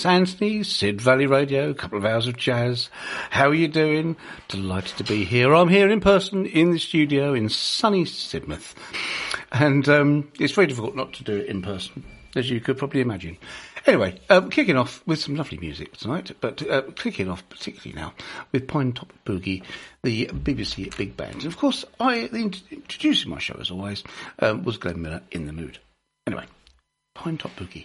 It's Anthony, Sid Valley Radio, a couple of hours of jazz. How are you doing? Delighted to be here. I'm here in person in the studio in sunny Sidmouth. And um, it's very difficult not to do it in person, as you could probably imagine. Anyway, um, kicking off with some lovely music tonight, but uh, kicking off particularly now with Pine Top Boogie, the BBC Big Band. And of course, I introducing my show as always um, was Glenn Miller in the mood. Anyway, Pine Top Boogie.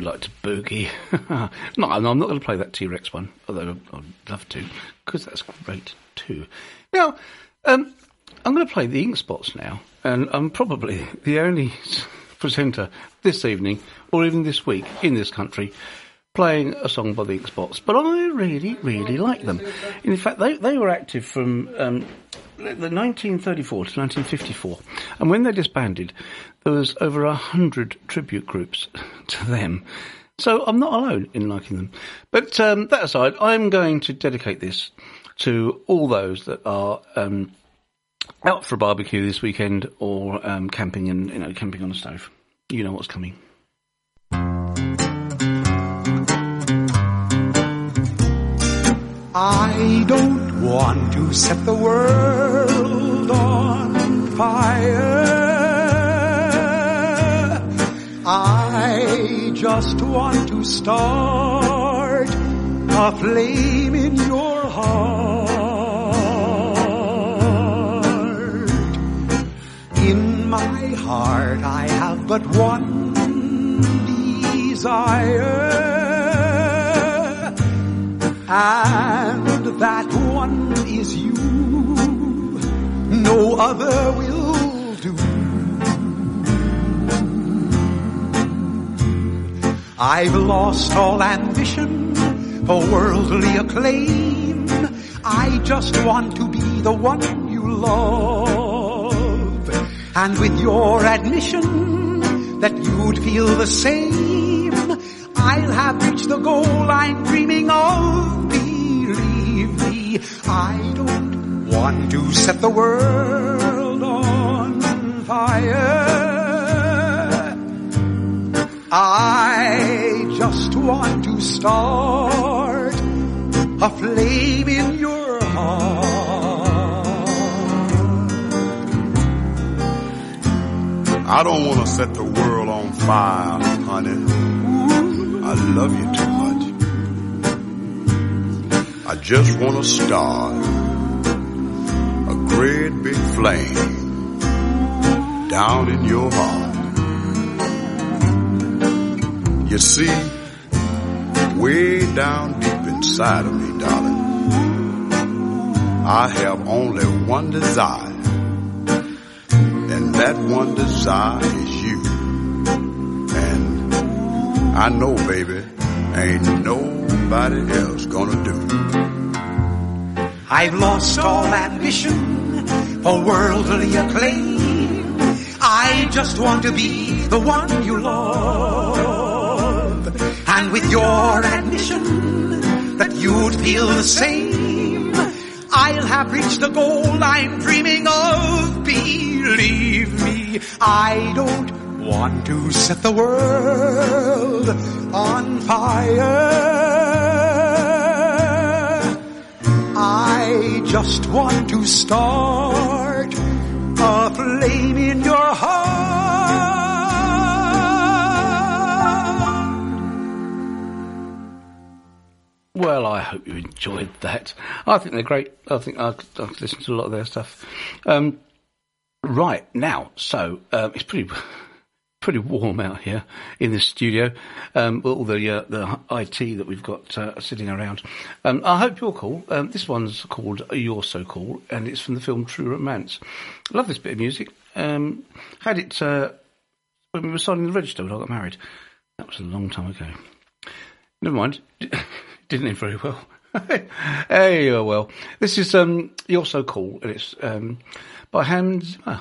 Like to boogie. no, I'm not going to play that T Rex one, although I'd love to, because that's great too. Now, um, I'm going to play the Ink Spots now, and I'm probably the only presenter this evening, or even this week, in this country, playing a song by the Ink Spots. But I really, really like them. In fact, they, they were active from um, 1934 to 1954. And when they disbanded, there was over a hundred tribute groups to them. So I'm not alone in liking them. But um, that aside, I'm going to dedicate this to all those that are um, out for a barbecue this weekend or um, camping and you know camping on a stove. You know what's coming. I don't want to set the world on fire. I just want to start a flame in your heart. In my heart I have but one desire. And that one is you. No other will do. I've lost all ambition for worldly acclaim. I just want to be the one you love. And with your admission that you'd feel the same, I'll have reached the goal I'm dreaming of. Believe me, I don't want to set the world on fire. I just want to start a flame in your heart. I don't want to set the world on fire, honey. I love you too much. I just want to start a great big flame down in your heart. You see, way down deep inside of me, darling, I have only one desire. And that one desire is you. And I know, baby, ain't nobody else gonna do. it. I've lost all ambition for worldly acclaim. I just want to be the one you love. And with your admission that you'd feel the same, I'll have reached the goal I'm dreaming of. Believe me, I don't want to set the world on fire. I just want to start a flame in your heart. Well, I hope you enjoyed that. I think they're great. I think I could, I could listen to a lot of their stuff. Um, right now, so um, it's pretty pretty warm out here in the studio. Um, all the uh, the IT that we've got uh, sitting around. Um, I hope you're cool. Um, this one's called "You're So Cool," and it's from the film True Romance. I love this bit of music. Um, had it uh, when we were signing the register when I got married. That was a long time ago. Never mind. Didn't end very well. hey, oh well. This is um, You're So Cool, and it's um, by Hans Zimmer.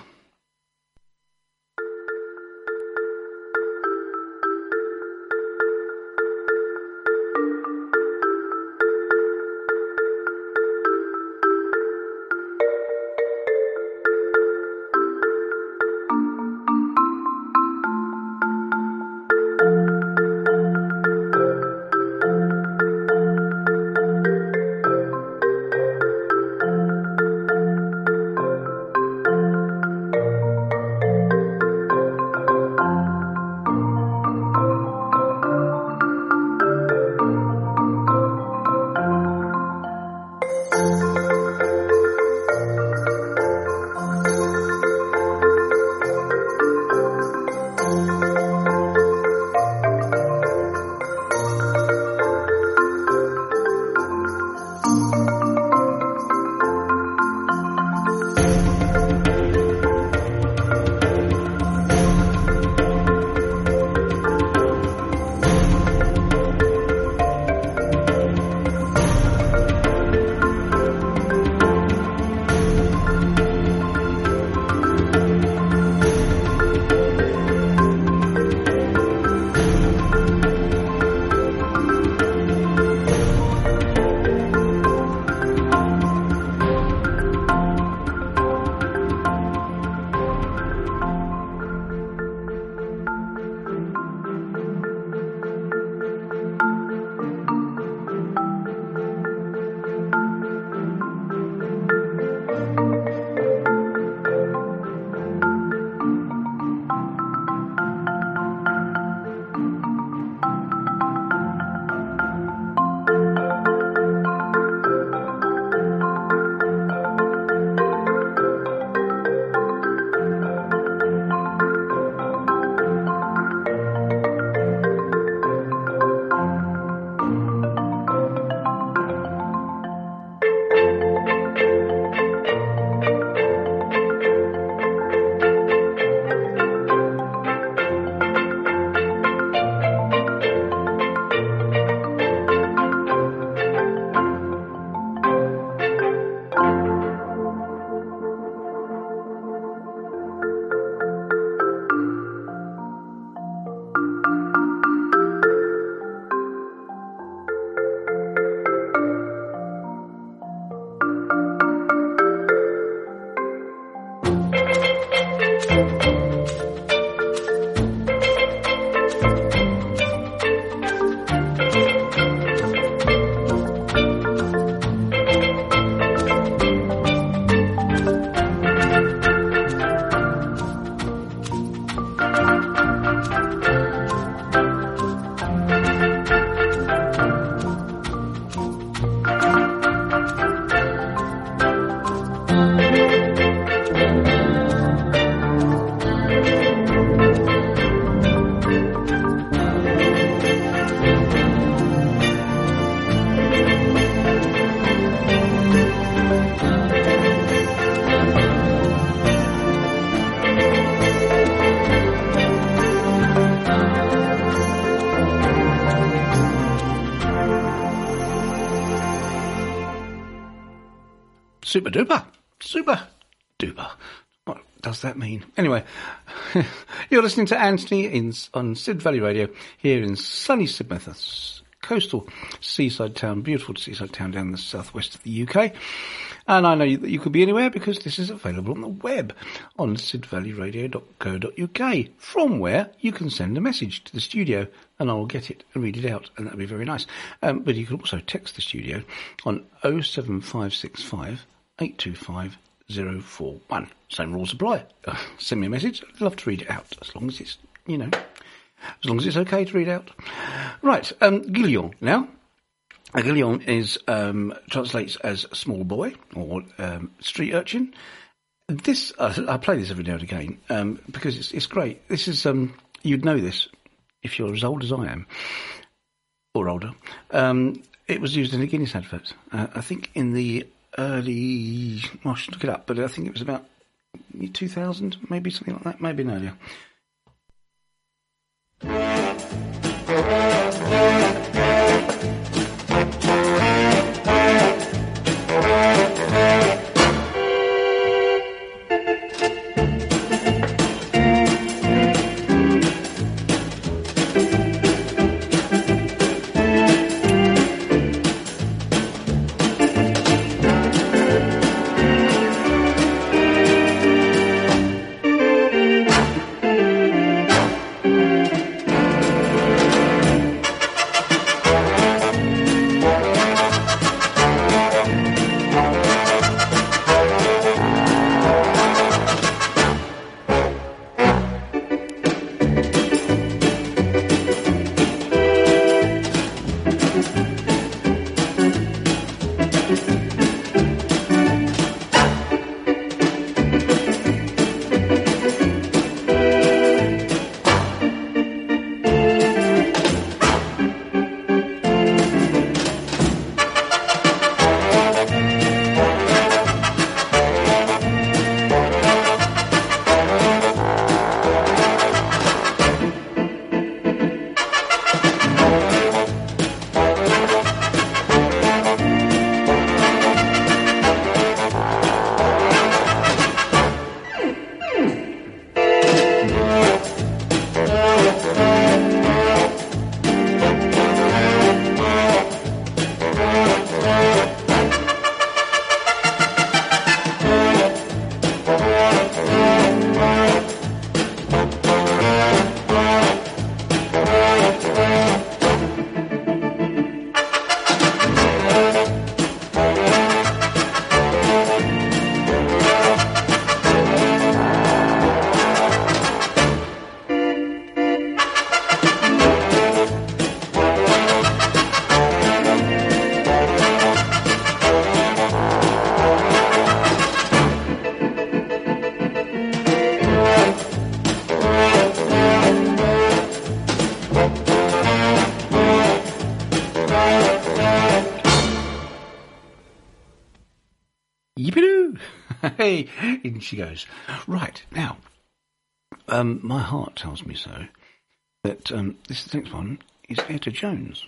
Super duper. Super duper. What does that mean? Anyway, you're listening to Anthony in, on Sid Valley Radio here in sunny Sidmouth, a coastal seaside town, beautiful seaside town down in the southwest of the UK. And I know that you could be anywhere because this is available on the web on sidvalleyradio.co.uk, from where you can send a message to the studio and I will get it and read it out, and that would be very nice. Um, but you can also text the studio on 07565 825 041. Same rules apply. Uh, send me a message. I'd love to read it out as long as it's, you know, as long as it's okay to read out. Right, um, Guaglione now. A Guaglione is um, translates as small boy or um, street urchin. This uh, I play this every now and again um, because it's it's great. This is um, you'd know this if you're as old as I am or older. Um, it was used in a Guinness advert. Uh, I think in the early. Well, I should look it up, but I think it was about 2000, maybe something like that, maybe earlier. In she goes. Right, now, um, my heart tells me so that um, this next one is Etta Jones.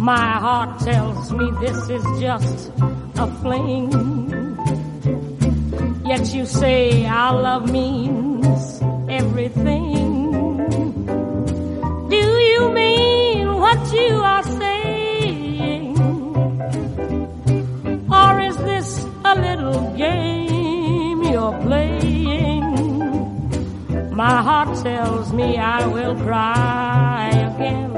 My heart tells me this is just a fling. Yet you say our love means everything. Do you mean what you are saying? Game you're playing? My heart tells me I will cry again.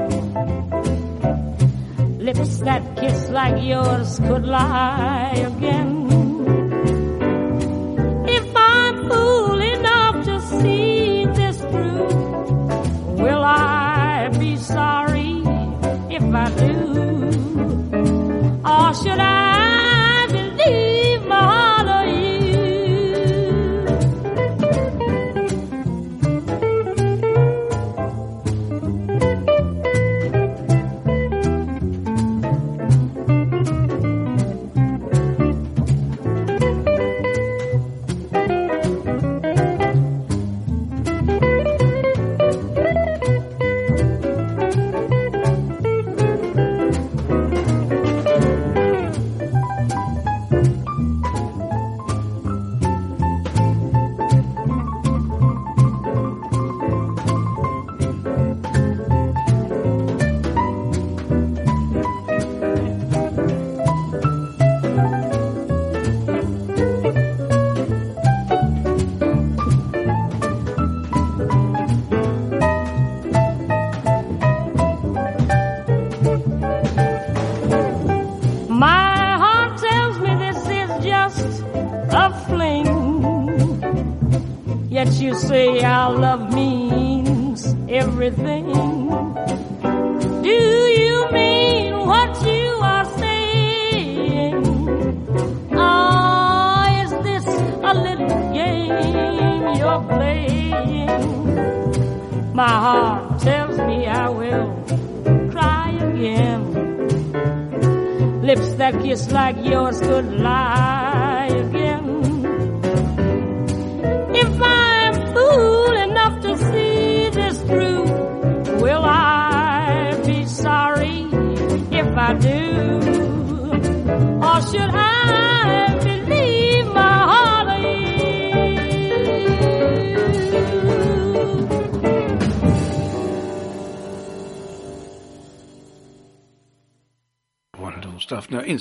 Lips that kiss like yours could lie again. If I'm fool enough to see this through, will I be sorry if I do? Or should I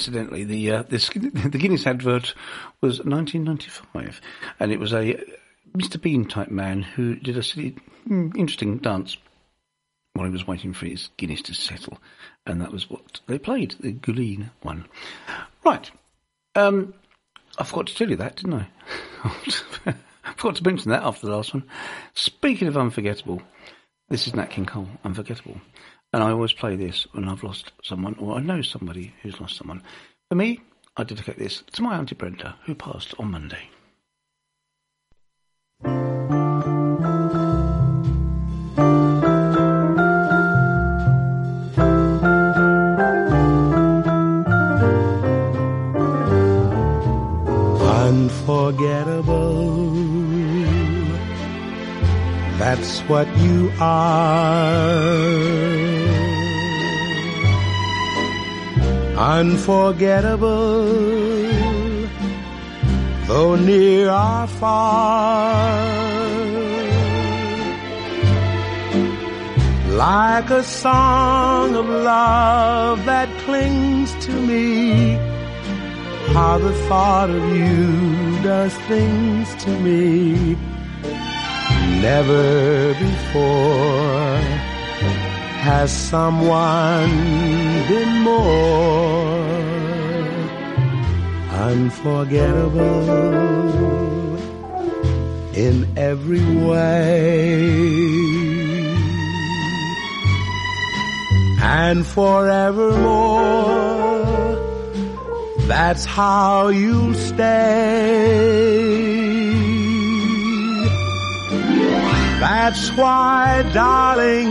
Incidentally, the uh, the, the Guinness advert was 1995, and it was a Mr. Bean type man who did a silly, hmm, interesting dance while he was waiting for his Guinness to settle, and that was what they played, the Guaglione one. Right. Um, I forgot to tell you that, didn't I? I forgot to mention that after the last one. Speaking of unforgettable, this is Nat King Cole, Unforgettable. And I always play this when I've lost someone or I know somebody who's lost someone. For me, I dedicate this to my Auntie Brenda, who passed on Monday. Unforgettable. That's what you are. Unforgettable. Though near or far. Like a song of love that clings to me how the thought of you does things to me never before has someone been more unforgettable in every way and forevermore that's how you'll stay. That's why, darling,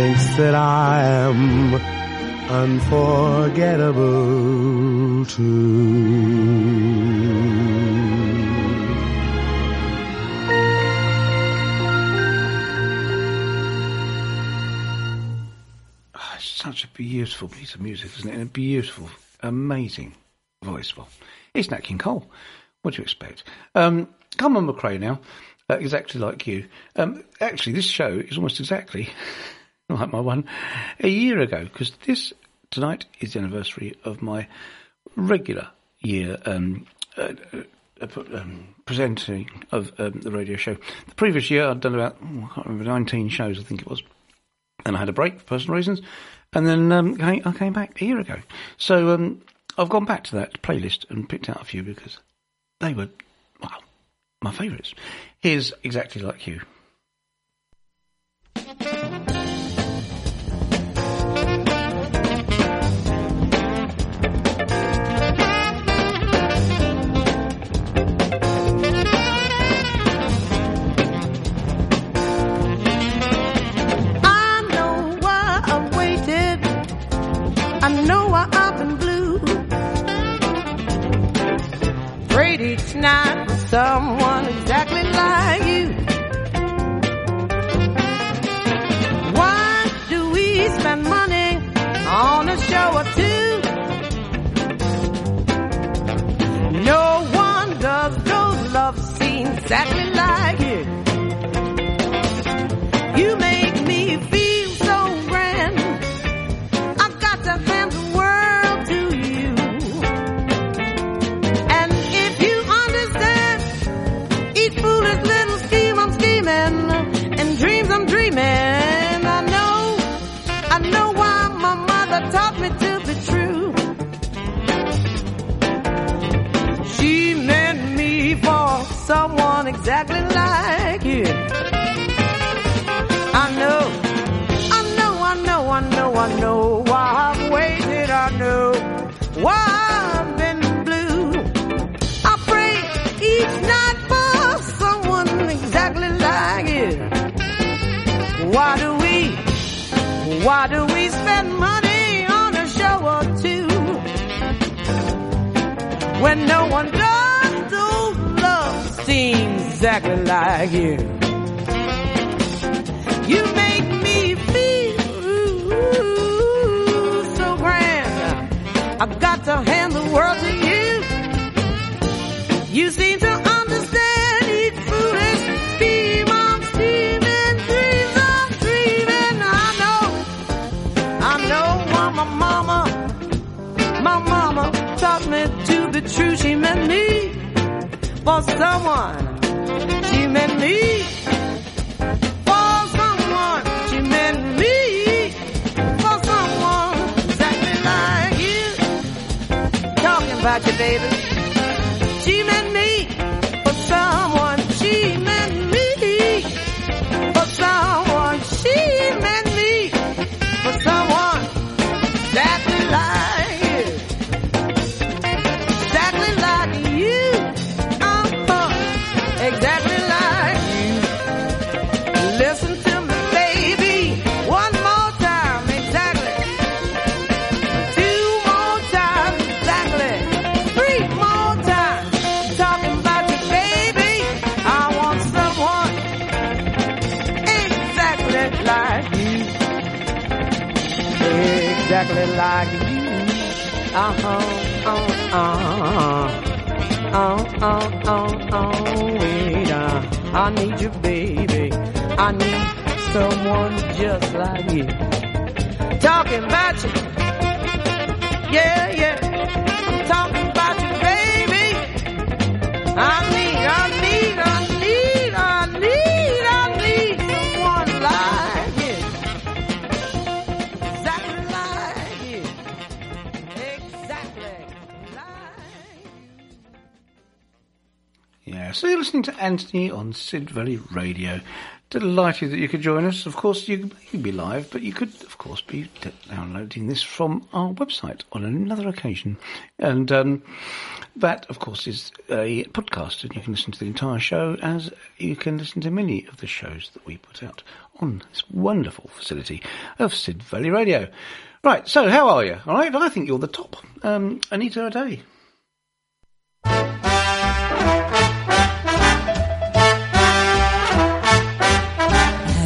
Thinks that I am unforgettable too. Ah, such a beautiful piece of music, isn't it? And a beautiful, amazing voice. Well, it's Nat King Cole. What do you expect? Um, Carmen McRae now, uh, exactly like you. Um, actually, this show is almost exactly like my one a year ago because this tonight is the anniversary of my regular year um, uh, uh, um, presenting of um, the radio show. The previous year, I'd done about oh, I can't remember 19 shows, I think it was, and I had a break for personal reasons, and then um, I came back a year ago. So um, I've gone back to that playlist and picked out a few because they were, well, my favourites. Here's exactly like you. Someone exactly like you. Why do we spend money on a show or two? No one does those love scenes exactly why do we spend money on a show or two when no one does those love scenes exactly like you? You make me feel so grand. I've got to hand the world to. You taught me to be true. She meant me for someone. She meant me for someone. She meant me for someone exactly like you. Talking about you, baby. She meant like you. Uh-huh, uh-uh. Oh, oh, oh, oh, wait, uh, I need you, baby. I need someone just like you. Talking about you. So you're listening to Anthony on Sid Valley Radio. Delighted that you could join us. Of course, you could be live, but you could, of course, be downloading this from our website on another occasion. And um, that, of course, is a podcast, and you can listen to the entire show as you can listen to many of the shows that we put out on this wonderful facility of Sid Valley Radio. Right, so how are you? All right, I think you're the top. Um, Anita O'Day.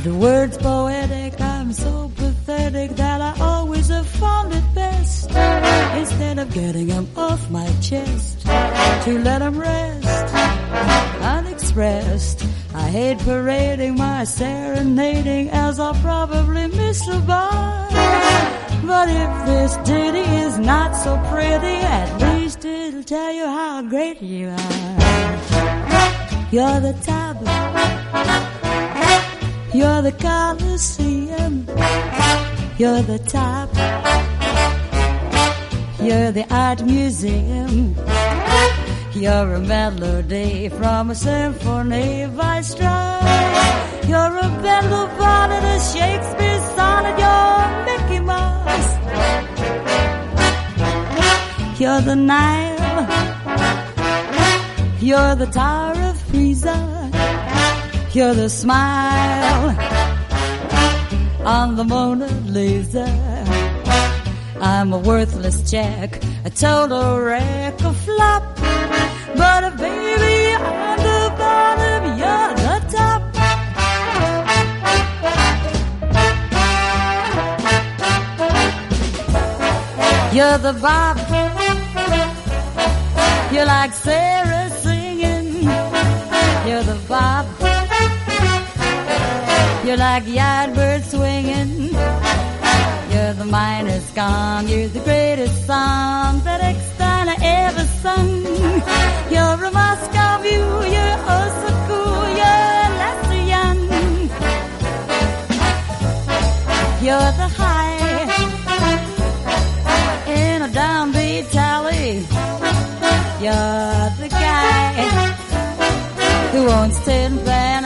Had words poetic, I'm so pathetic that I always have found it best. Instead of getting them off my chest, to let them rest unexpressed. I hate parading my serenading as I'll probably miss a bar. But if this ditty is not so pretty, at least it'll tell you how great you are. You're the top. You're the Coliseum. You're the top. You're the art museum. You're a melody from a symphony by Strauss. You're a Bendel bonnet, a Shakespeare sonnet. You're Mickey Mouse. You're the Nile. You're the Tower of Pisa. You're the smile on the Mona Lisa. I'm a worthless check, a total wreck, a flop. But a baby on the bottom, you're the top. You're the Bob. You're like Sarah singing. You're the Bob. You're like the Yardbird swinging. You're the miner's gone. You're the greatest song that Extana ever sung. You're a Moscow view. You're oh. You're Lester Young. You're the high in a downbeat tally. You're the guy who owns Alley. You're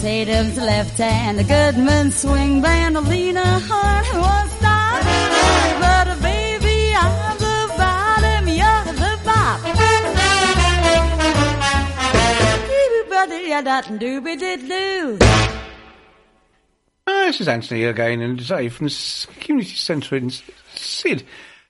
Tatum's left hand, the Goodman swing band, Alina Hart who won't. But uh, baby, I'm the bottom, you're the bop. Doo-ba-dee-da-da-doo-ba-dee-doo. Ah, this is Anthony again, and today from the community centre in Sid,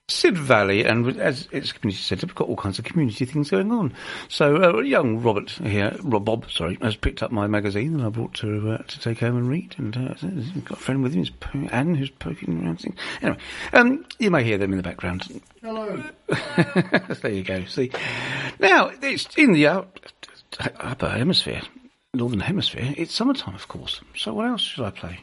Sid Valley, and as it's a community centre, we've got all kinds of community things going on. So, uh, young Robert here, Rob Bob, sorry, has picked up my magazine that I brought to uh, to take home and read, and uh, he's got a friend with him, who's po- Anne, who's poking around things. Anyway, um, you may hear them in the background. Hello. there you go. See, now it's in the up, upper hemisphere, northern hemisphere. It's summertime, of course. So, what else should I play?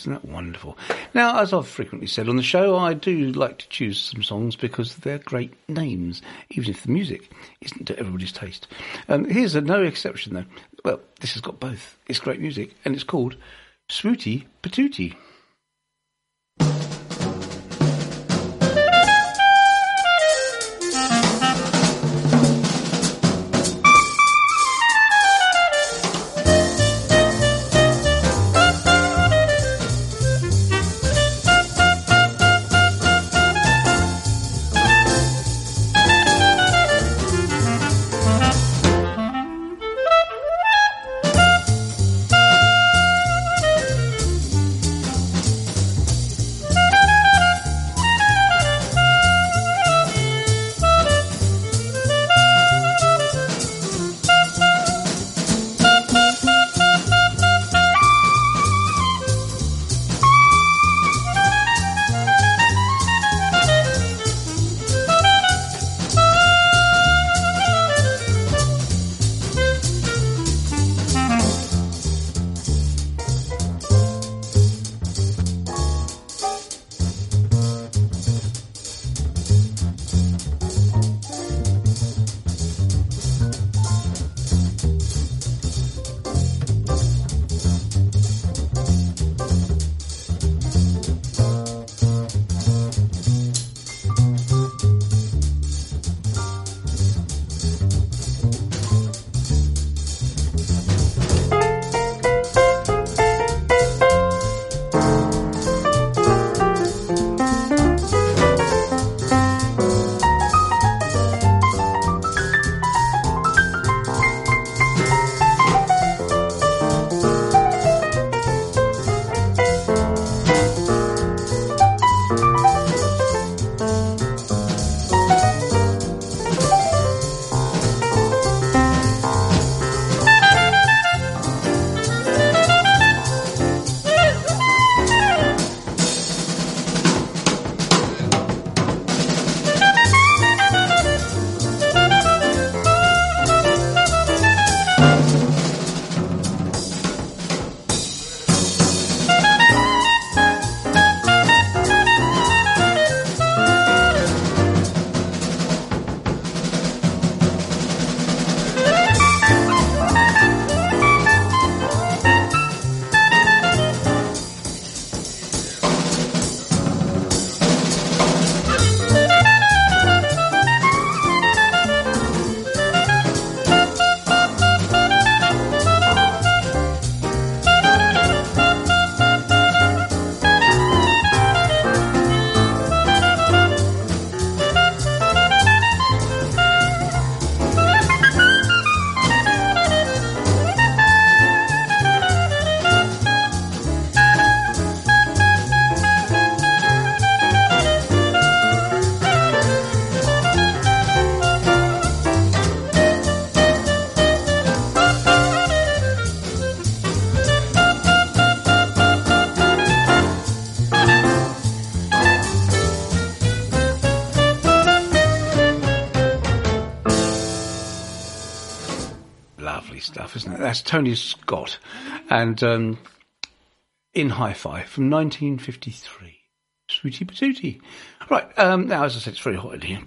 Isn't that wonderful? Now, as I've frequently said on the show, I do like to choose some songs because they're great names, even if the music isn't to everybody's taste. Um, here's a no exception, though. Well, this has got both. It's great music, and it's called Swooty Patootie. That's Tony Scott. And um, in Hi Fi from 1953. Sweetie Patootie. Right, um, now, as I said, it's very hot in here.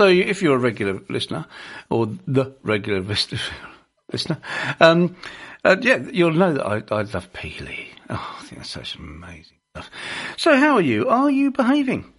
So if you're a regular listener, or the regular listener, um, uh, yeah, you'll know that I, I love Peely. Oh, I think that's such amazing stuff. So how are you? Are you behaving?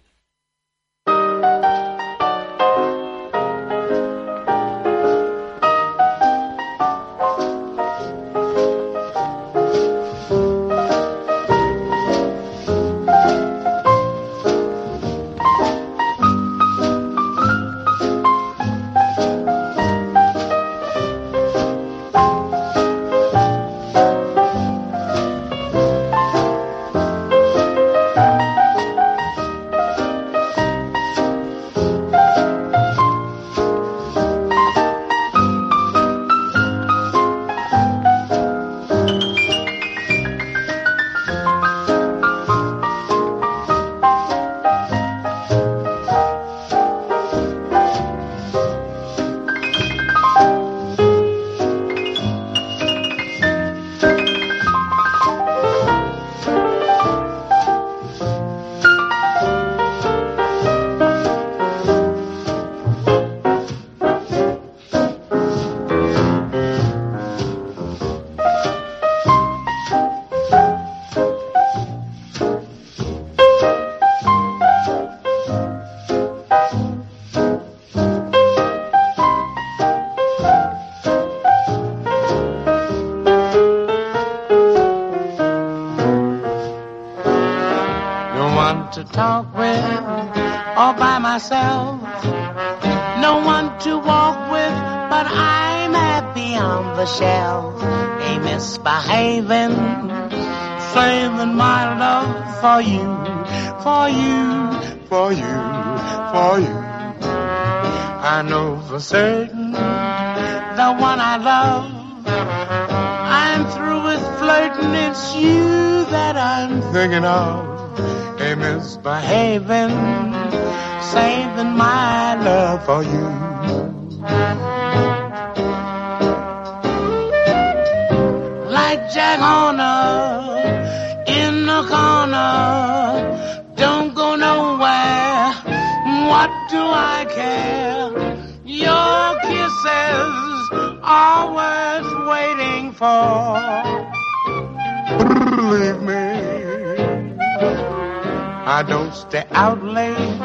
To talk with all by myself. No one to walk with, but I'm happy on the shelf. A misbehaving, saving my love for you, for you, for you, for you. I know for certain the one I love. I'm through with flirting, it's you that I'm thinking of. Misbehaving, saving my love for you. Like Jack Horner in the corner, don't go nowhere. What do I care? Your kisses worth waiting for. Believe me. I don't stay out late,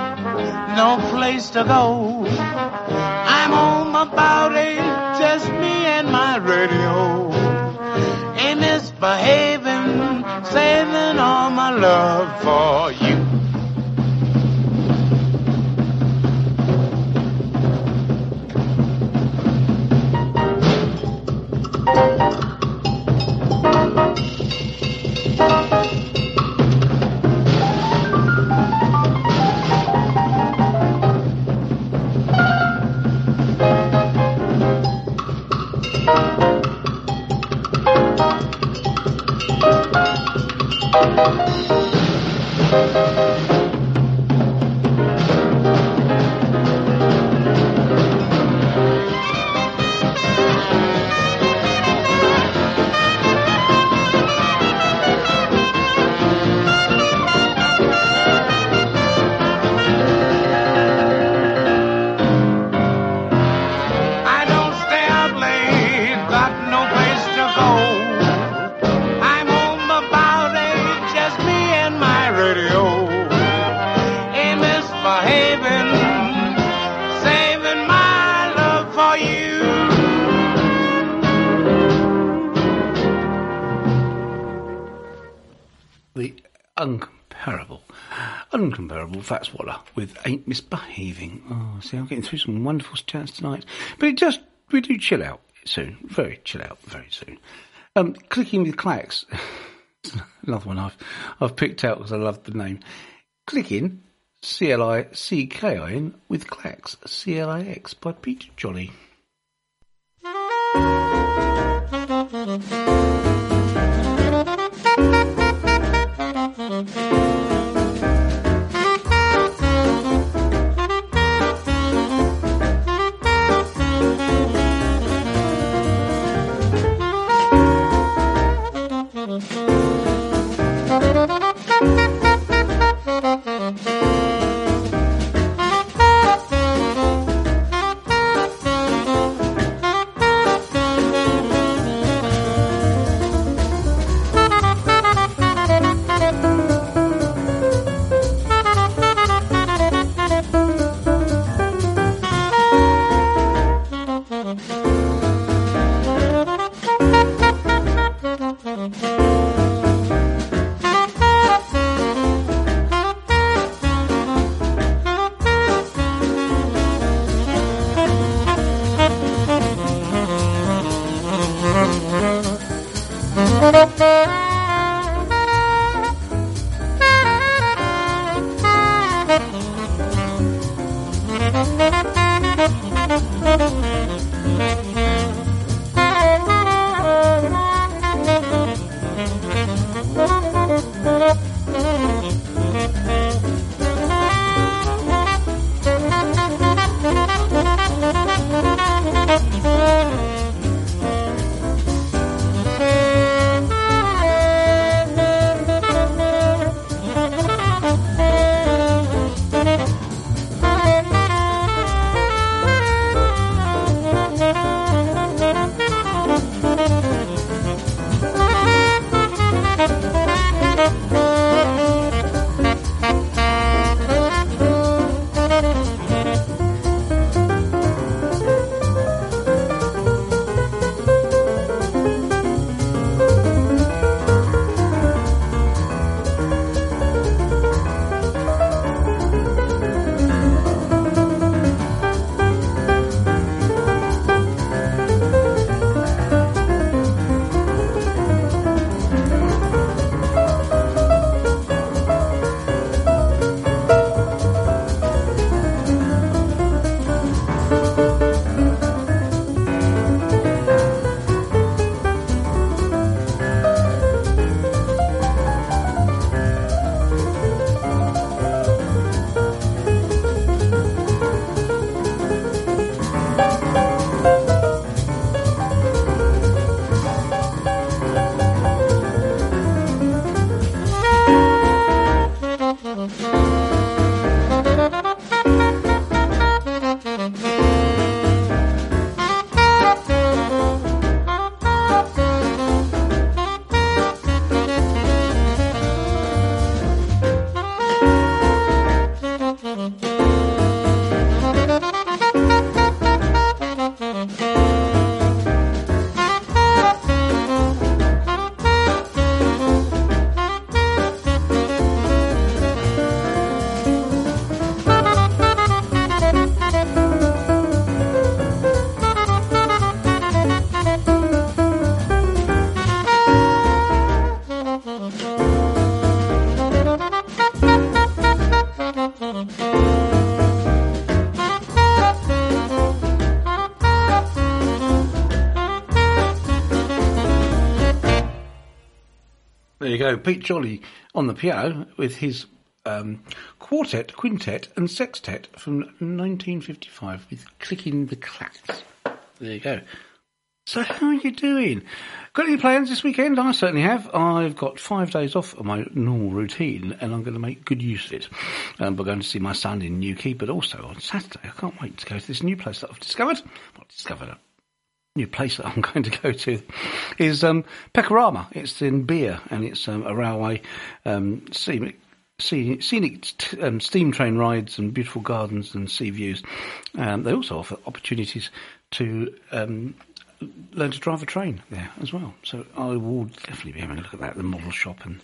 no place to go. I'm home about eight, just me and my radio. A misbehaving, saving all my love for you. I uncomparable Fats Waller with Ain't Misbehaving. Oh, see, I'm getting through some wonderful chats tonight. But it just, we do chill out soon. Very chill out very soon. Um, clicking with clacks. Another one I've, I've picked out because I love the name. Clicking, C-L-I-C-K-I-N with clacks, C-L-I-X by Peter Jolly. Go. Pete Jolly on the piano with his um, quartet, quintet, and sextet from 1955 with Clicking the Clacks. There you go. So how are you doing? Got any plans this weekend? I certainly have. I've got five days off of my normal routine, and I'm going to make good use of it. Um, we're going to see my son in Newquay, but also on Saturday, I can't wait to go to this new place that I've discovered. Not discovered, new place that I'm going to go to is um, Pecorama. It's in Beer, and it's um, a railway um, scenic, scenic, t- um, steam train rides and beautiful gardens and sea views. Um, they also offer opportunities to um, learn to drive a train there as well. So I will definitely be having a look at that, the model shop and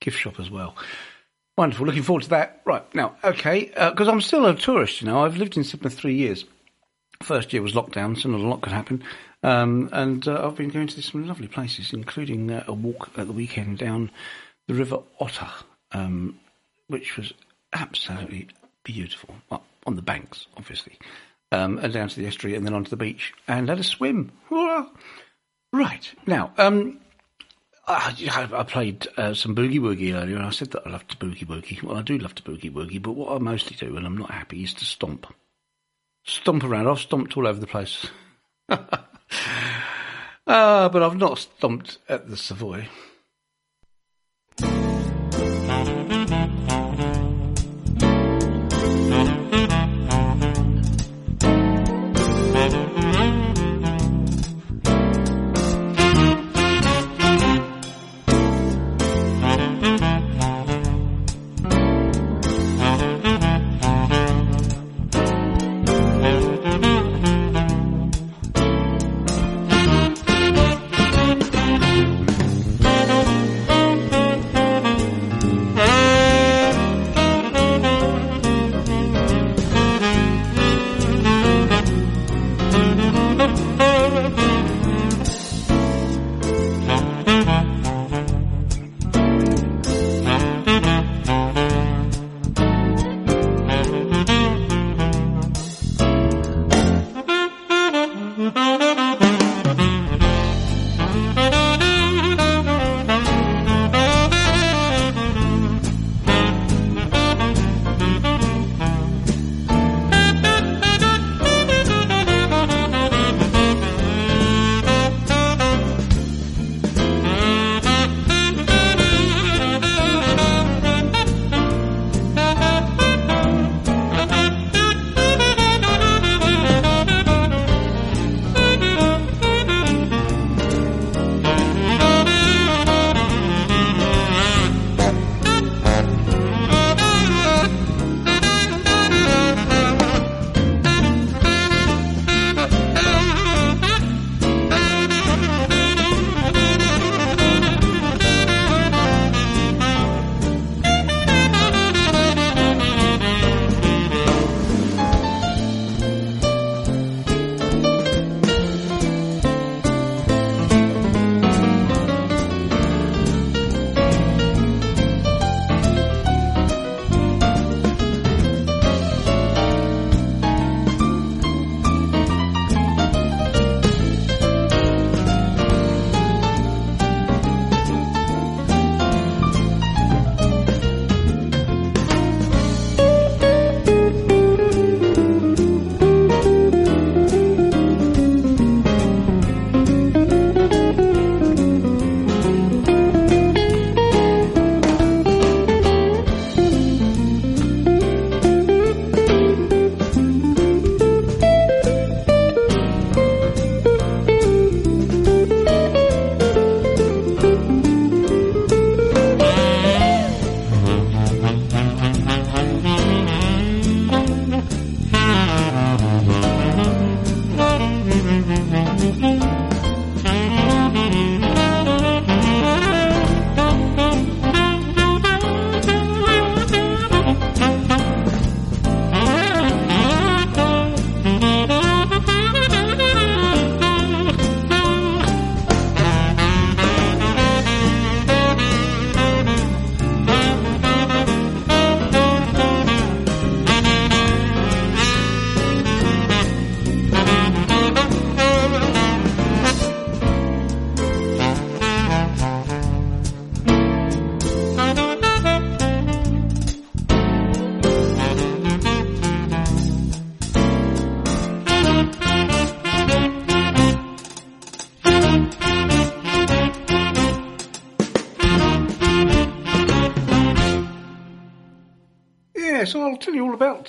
gift shop as well. Wonderful. Looking forward to that. Right. Now, okay, because I'm still a tourist, you know. I've lived in Sidmouth three years. First year was lockdown, so not a lot could happen. Um, and uh, I've been going to some lovely places, including uh, a walk at the weekend down the River Otter, um, which was absolutely beautiful. Well, on the banks, obviously um, and down to the estuary and then onto the beach and had a swim. Right now, um, I, I played uh, some boogie woogie earlier, and I said that I love to boogie woogie. Well, I do love to boogie woogie, but what I mostly do, and I'm not happy, is to stomp, stomp around. I've stomped all over the place, uh, but I've not stomped at the Savoy.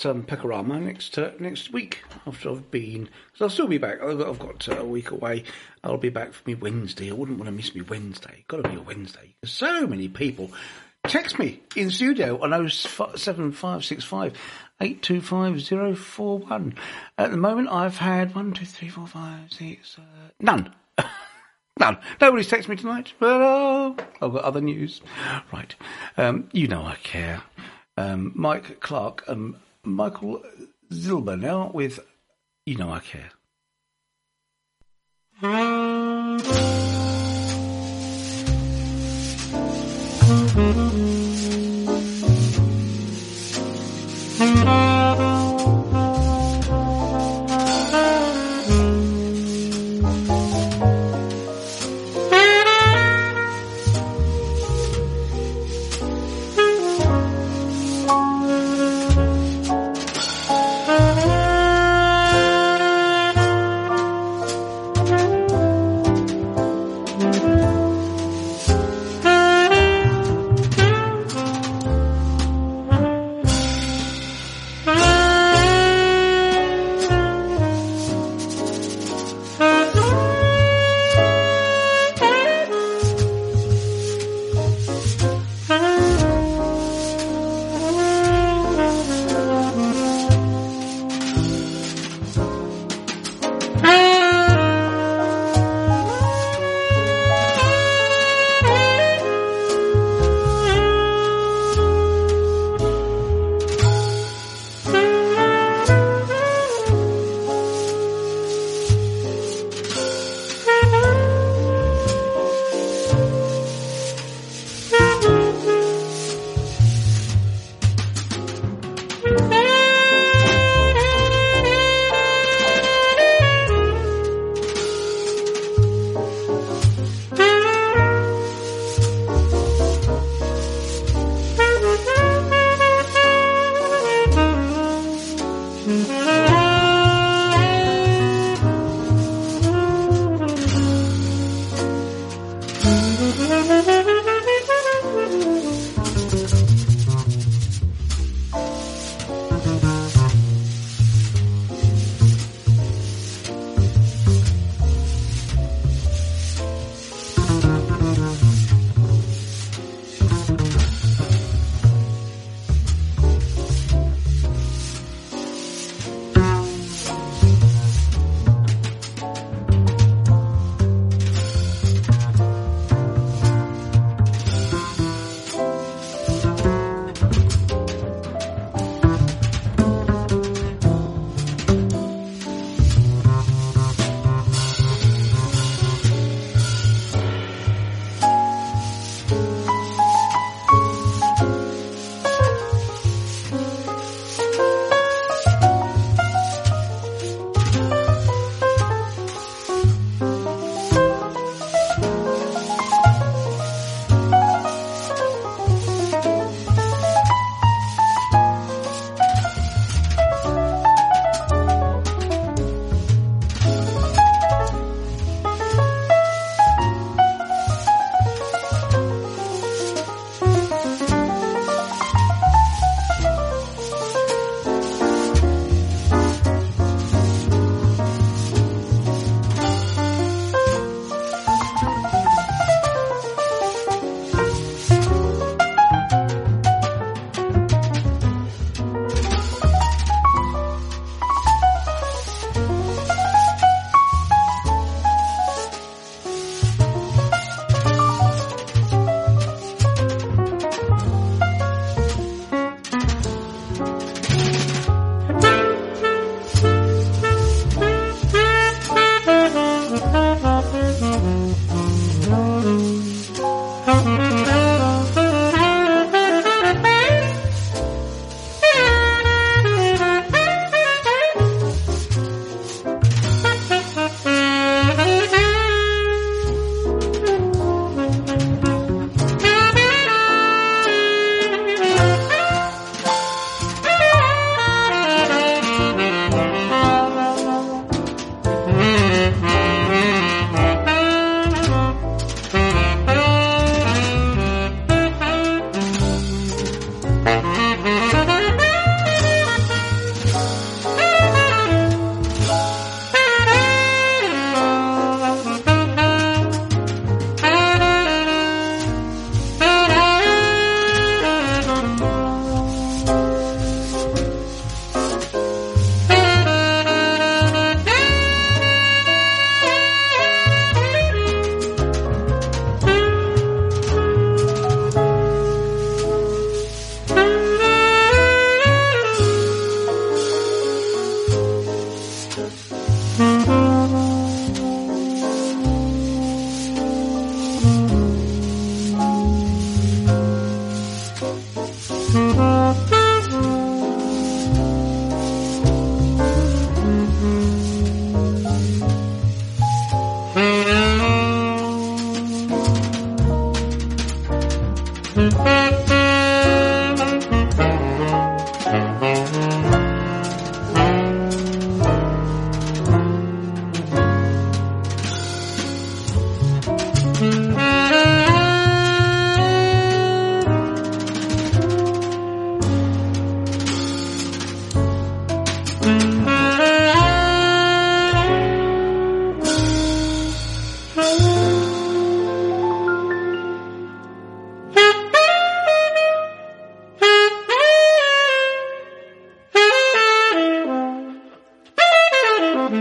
About um, Pecorama next uh, next week after I've been. Because I'll still be back. I've got, I've got uh, a week away. I'll be back for me Wednesday. I wouldn't want to miss me Wednesday. Got to be a Wednesday. So many people. Text me in studio on 07565 825041. At the moment, I've had one, two, three, four, five, six, uh, none. None. Nobody's texted me tonight. But uh, I've got other news. Right. Um, you know I care. Um, Mike Clark and Michael Zilber now with You Know I Care. Mm-hmm.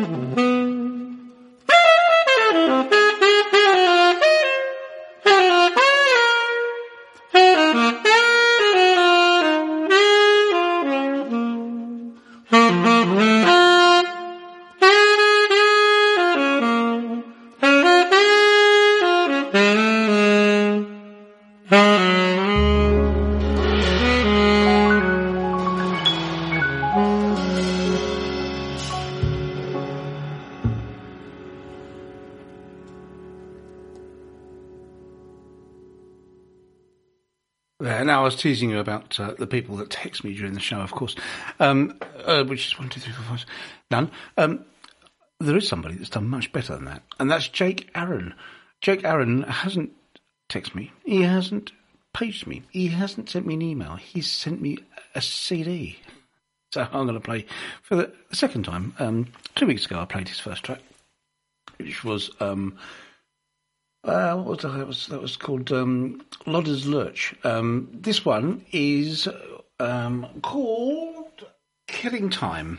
I was teasing you about uh, the people that text me during the show, of course, um, uh, which is one, two, three, four, five, none. Um, there is somebody that's done much better than that, and that's Jake Aaron. Jake Aaron hasn't texted me. He hasn't paged me. He hasn't sent me an email. He's sent me a CD. So I'm going to play for the second time. Um, two weeks ago, I played his first track, which was um, uh, what was that? That was, that was called um, Lodder's Lurch. Um, this one is um, called Killing Time.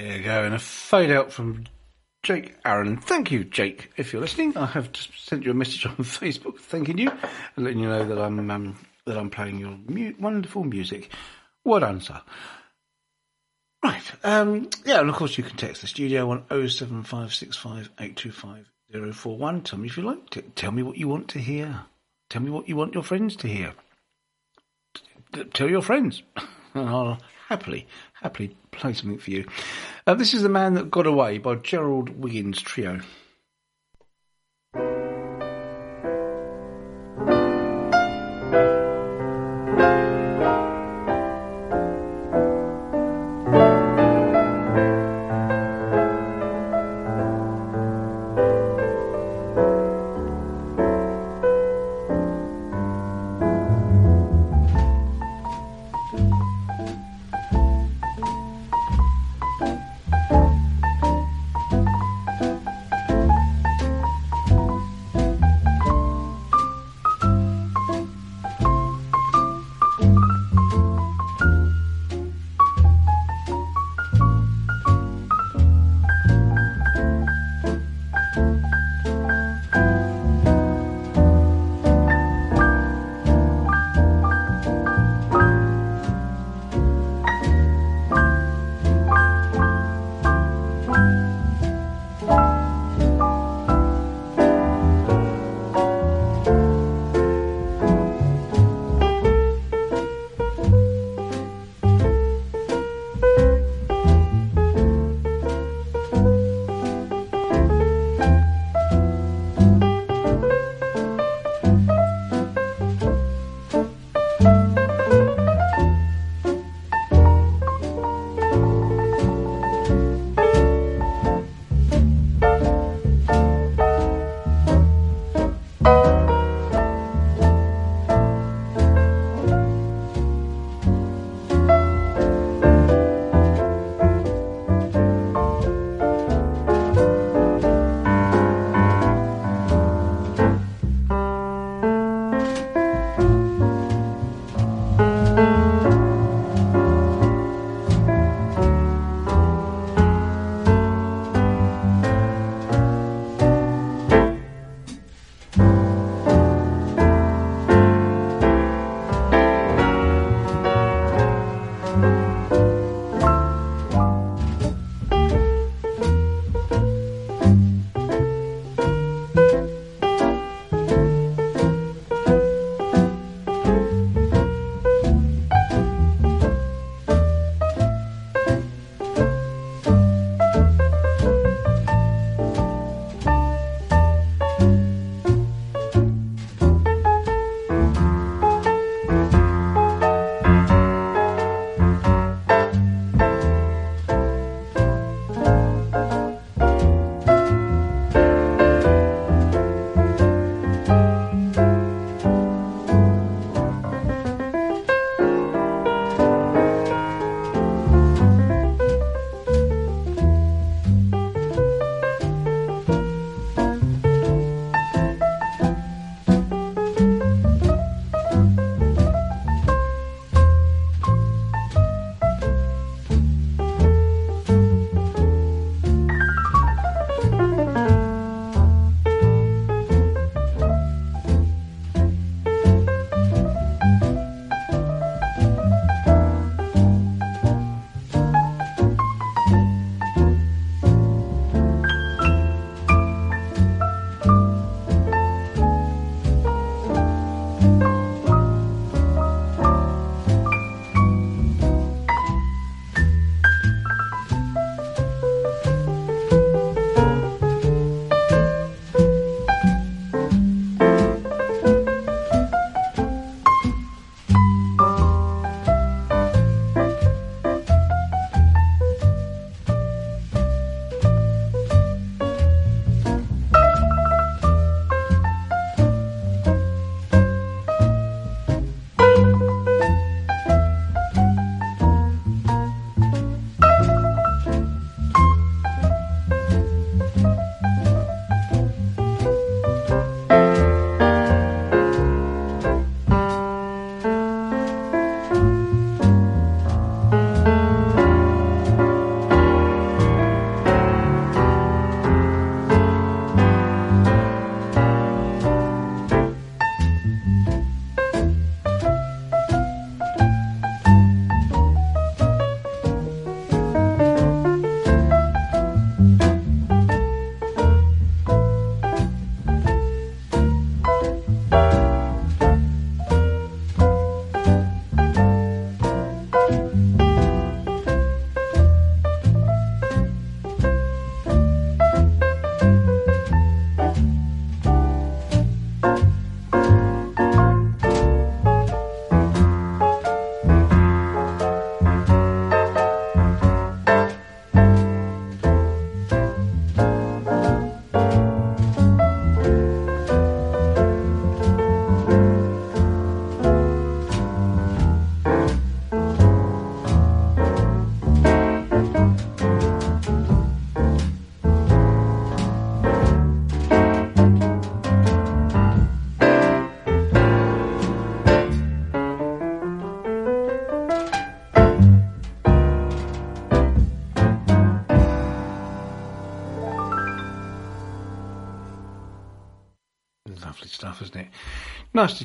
There you go, and a fade out from Jake Aaron. Thank you, Jake, if you're listening. I have sent you a message on Facebook thanking you and letting you know that I'm um, that I'm playing your mu- wonderful music. Done, sir. Right, um, yeah, and of course you can text the studio on 07565825041. Tell me if you like. T- tell me what you want to hear. Tell me what you want your friends to hear. T- tell your friends, and I'll happily, happily play something for you. Uh, this is the man that got away by Gerald Wiggins Trio.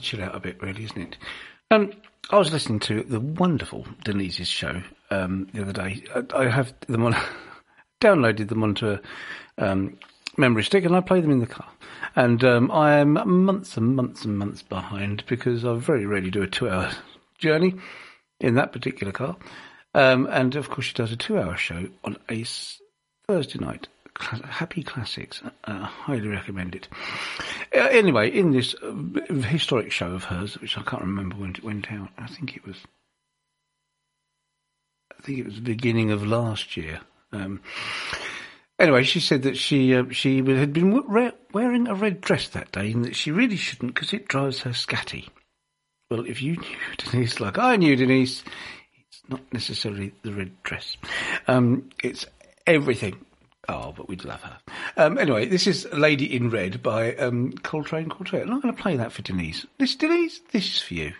Chill out a bit, really, isn't it? Um, I was listening to the wonderful Denise's show um, the other day. I, I have them on, downloaded them onto a um, memory stick, and I play them in the car. And um, I am months and months and months behind because I very rarely do a two-hour journey in that particular car. Um, and of course, she does a two-hour show on a Thursday night. Happy Classics. Uh, I highly recommend it. Uh, anyway, in this uh, historic show of hers, which I can't remember when it went out, I think it was. I think it was the beginning of last year. Um, anyway, she said that she uh, she had been wearing a red dress that day, and that she really shouldn't because it drives her scatty. Well, if you knew Denise like I knew Denise, it's not necessarily the red dress. Um, it's everything. Oh, but we'd love her. Um, anyway, this is Lady in Red by um, Coltrane Quartet. I'm going to play that for Denise. This, Denise, this is for you.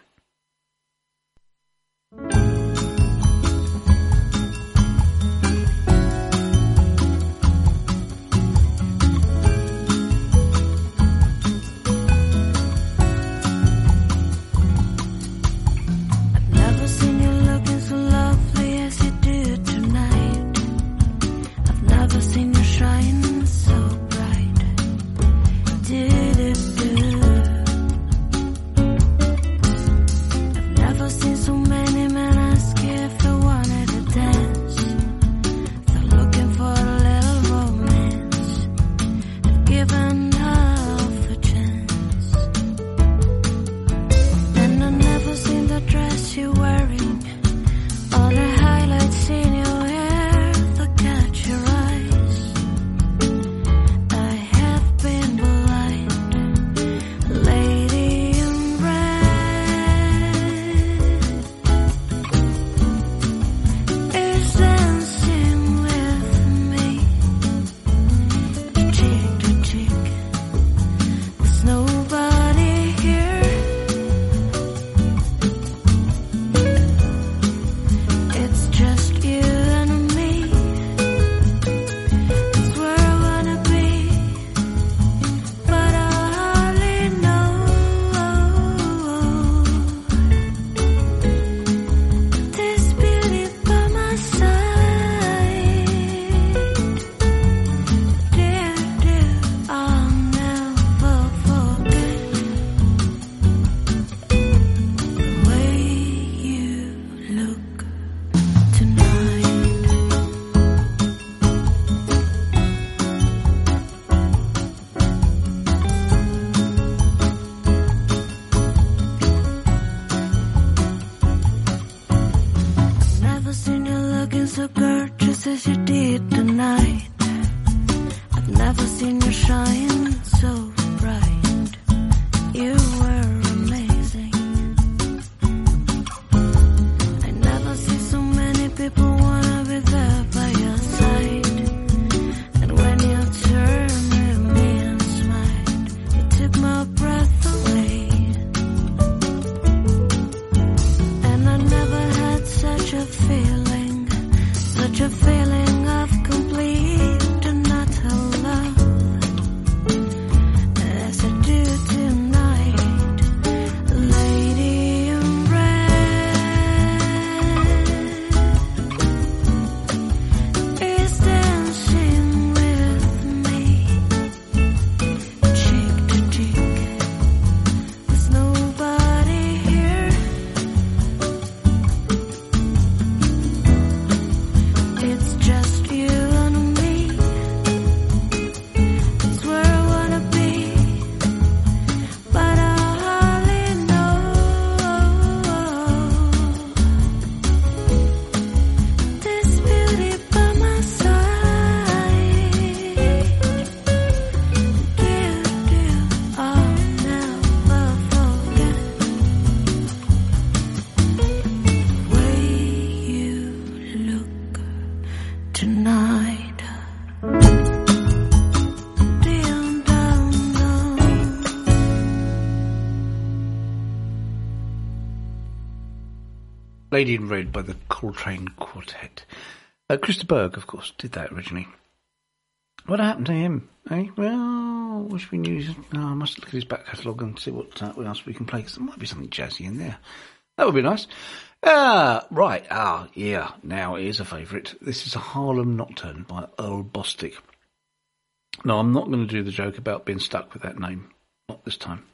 Lady in Red by the Coltrane Quartet. Uh, Chris de Burgh, of course, did that originally. What happened to him? Eh? Well, wish we knew. No, I must look at his back catalogue and see what, uh, what else we can play. 'cause there might be something jazzy in there. That would be nice. Ah, right. Ah, yeah. Now here's a favourite. This is a Harlem Nocturne by Earl Bostic. No, I'm not going to do the joke about being stuck with that name. Not this time.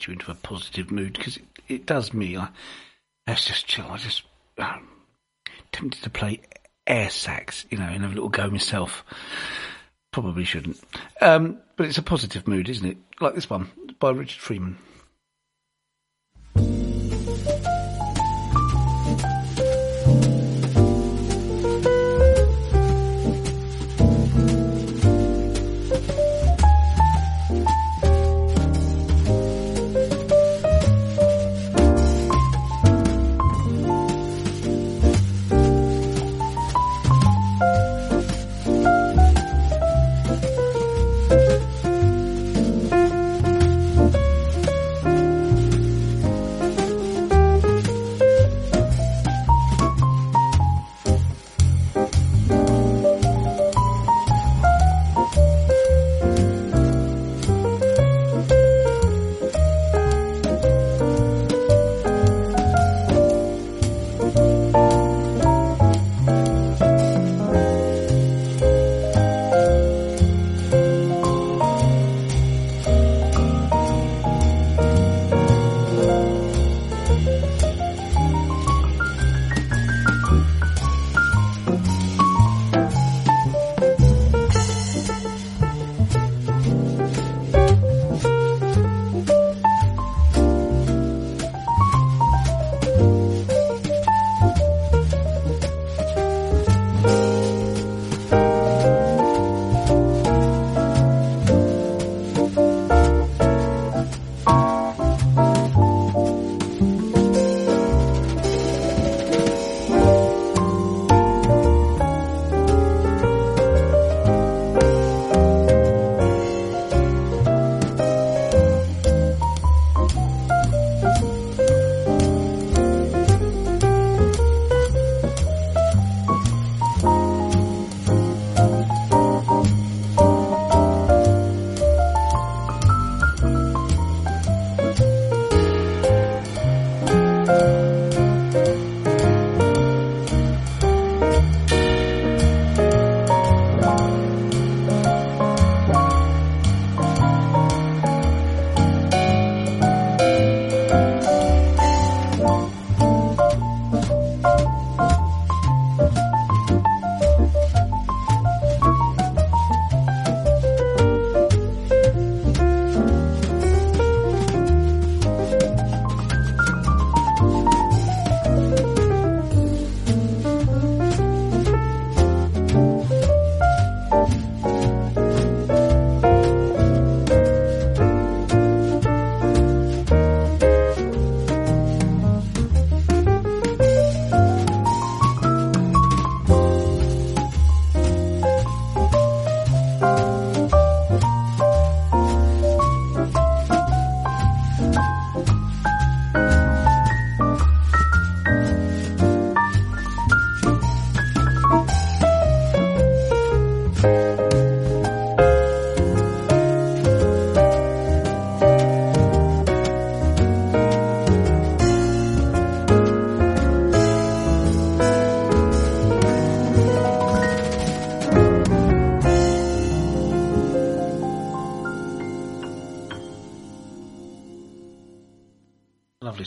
You into a positive mood because it, it does me. I, let's just chill. I just um, tempted to play air sax, you know, and have a little go myself. Probably shouldn't. Um, but it's a positive mood, isn't it? Like this one by Richard Freeman.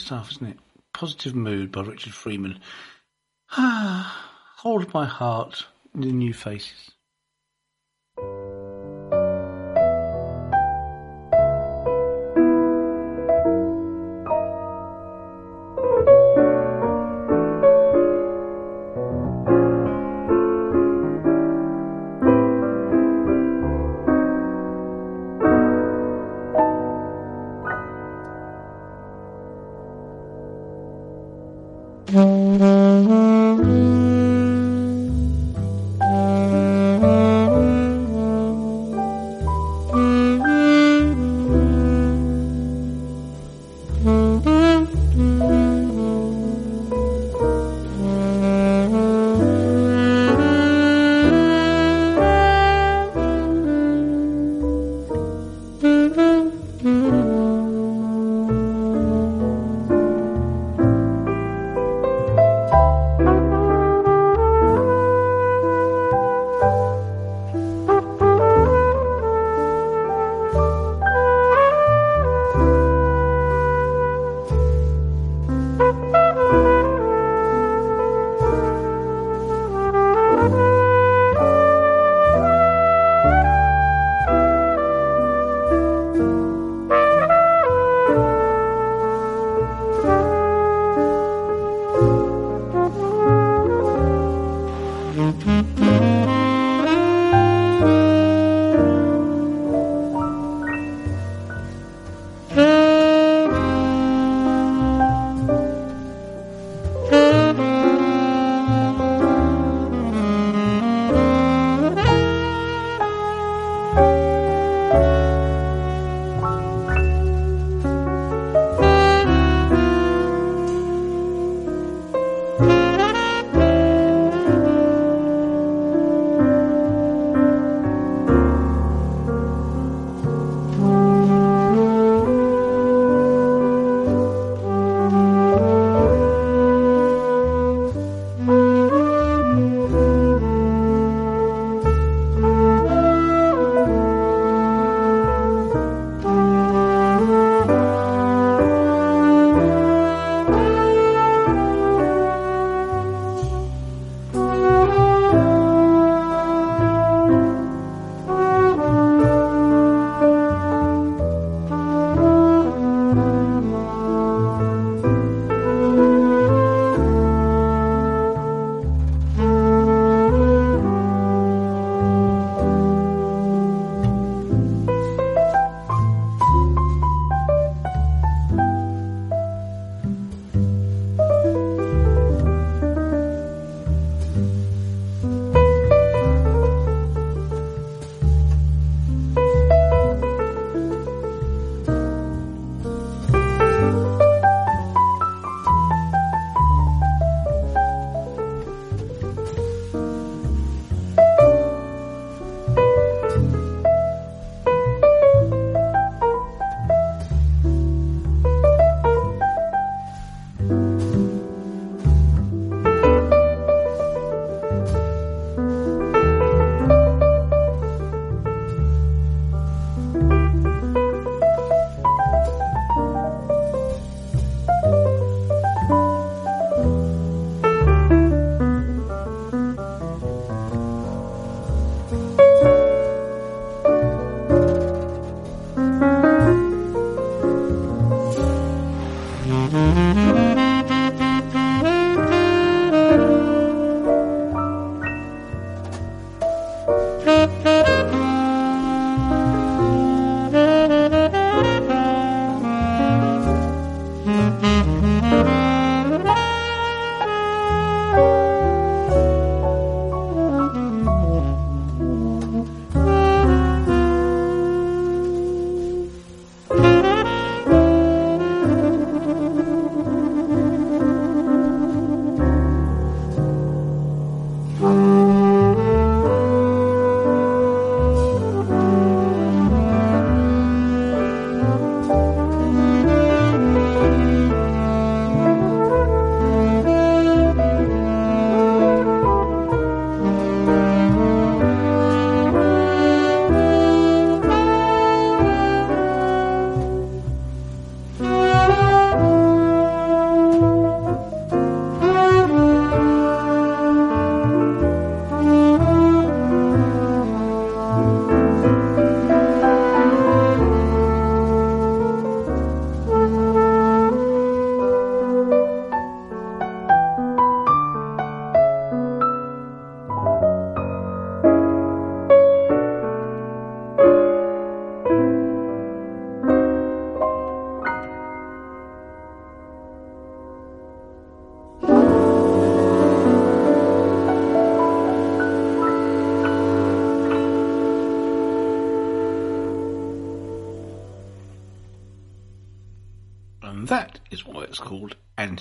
Stuff, isn't it? Positive Mood by Richard Freeman. Ah, hold my heart in the new faces.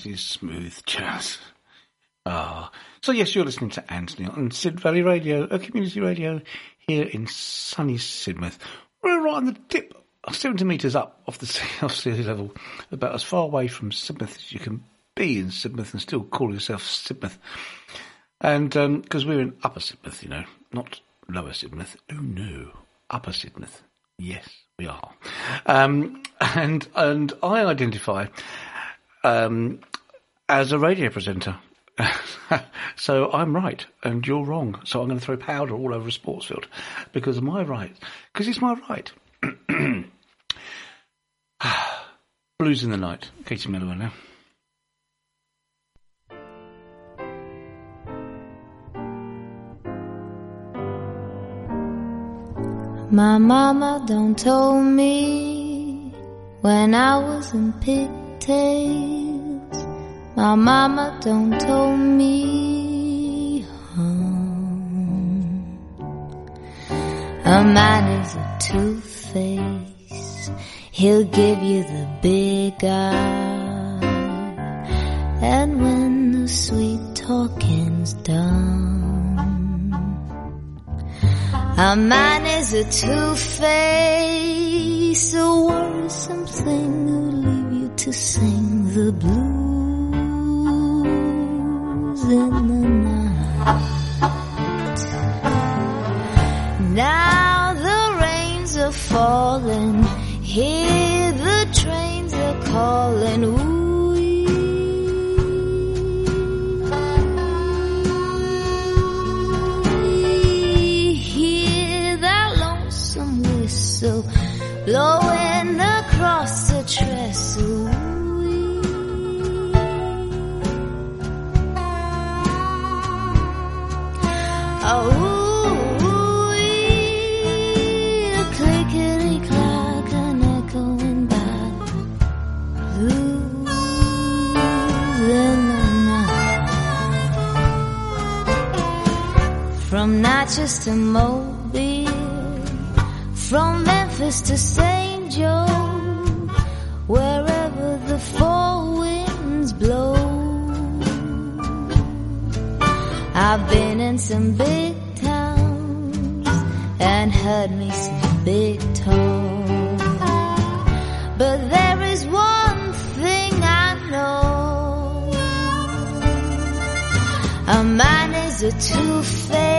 Anthony's Smooth Jazz. Ah, so yes, you're listening to Anthony on Sid Valley Radio, a community radio here in sunny Sidmouth. We're right on the tip, 70 metres up off the sea, off sea level, about as far away from Sidmouth as you can be in Sidmouth and still call yourself Sidmouth. And because we're in Upper Sidmouth, you know, not Lower Sidmouth. Oh no, Upper Sidmouth. Yes, we are. Um, and and I identify um, as a radio presenter. so I'm right and you're wrong. So I'm going to throw powder all over a sports field because of my right. Because it's my right. Blues in the night. Katie Melua now. My mama don't told me when I was in pigtails. My mama don't told me home. A man is a two-face. He'll give you the big eye. And when the sweet talking's done. A man is a two-face, a worrisome thing who'll leave you to sing the blues Now the rains are falling, hear the trains are calling. Ooh, hear that lonesome whistle blowing across the trestle. From Natchez to Mobile, from Memphis to St. Joe, wherever I've been in some big towns and heard me some big talk. But there is one thing I know. A man is a two-face,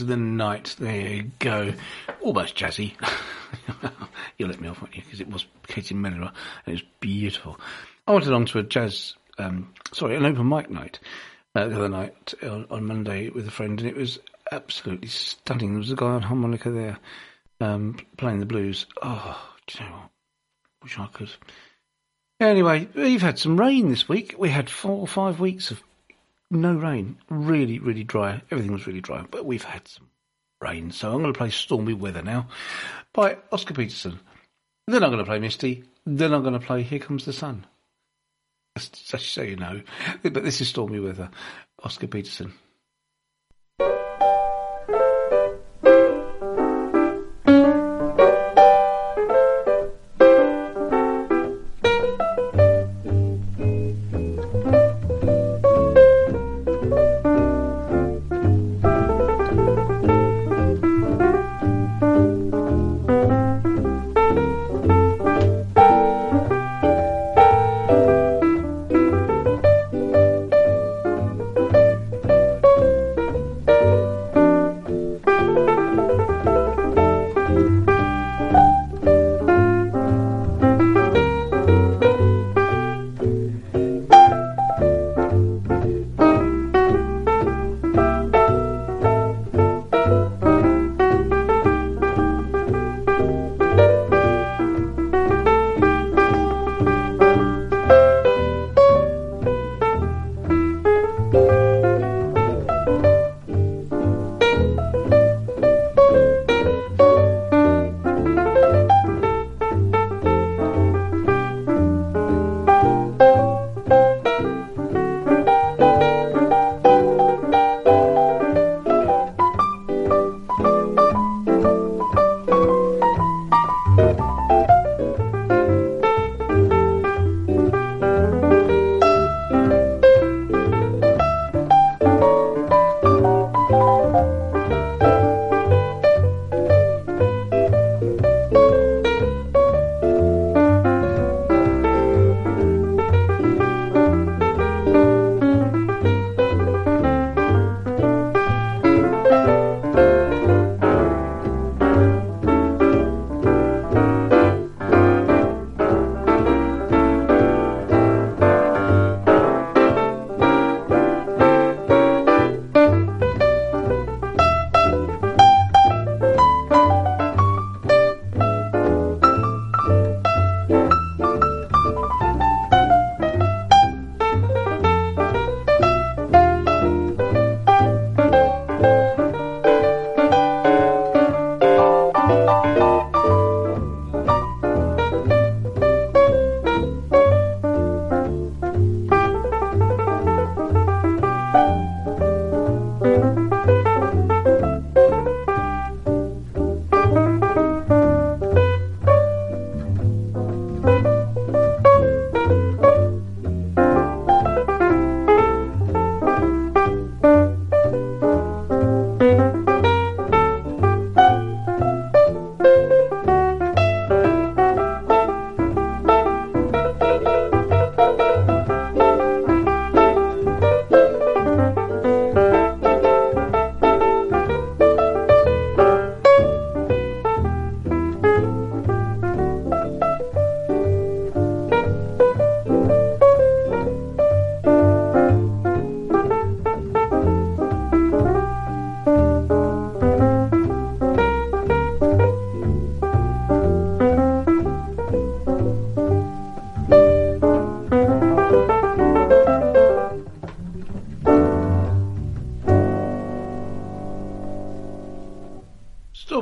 Of the Night. There you go. Almost jazzy. You'll let me off, won't you? Because it was Katie Melua and it was beautiful. I went along to a jazz, um, sorry, an open mic night uh, the other night on, on Monday with a friend, and it was absolutely stunning. There was a guy on harmonica there um, playing the blues. Oh, do you know what? Wish I could. Anyway, we've had some rain this week. We had four or five weeks of no rain. Really, really dry. Everything was really dry, but we've had some rain. So I'm going to play Stormy Weather now by Oscar Peterson. Then I'm going to play Misty. Then I'm going to play Here Comes the Sun. Just so you know. But this is Stormy Weather, Oscar Peterson.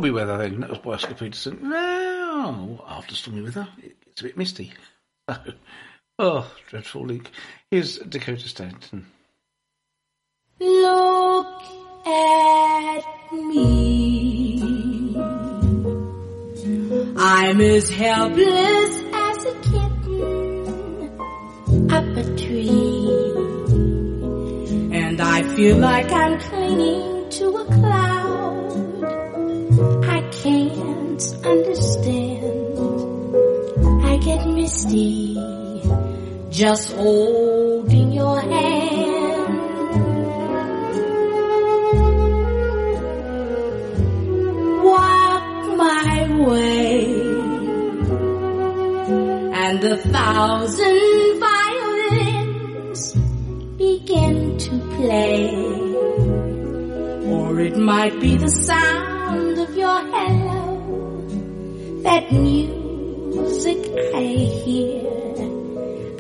Stormy Weather then, that was by Oscar Peterson. Now, after Stormy Weather, it gets a bit misty. Oh, dreadful leak. Here's Dakota Staton. Begin to play. Or it might be the sound of your hello, that music I hear.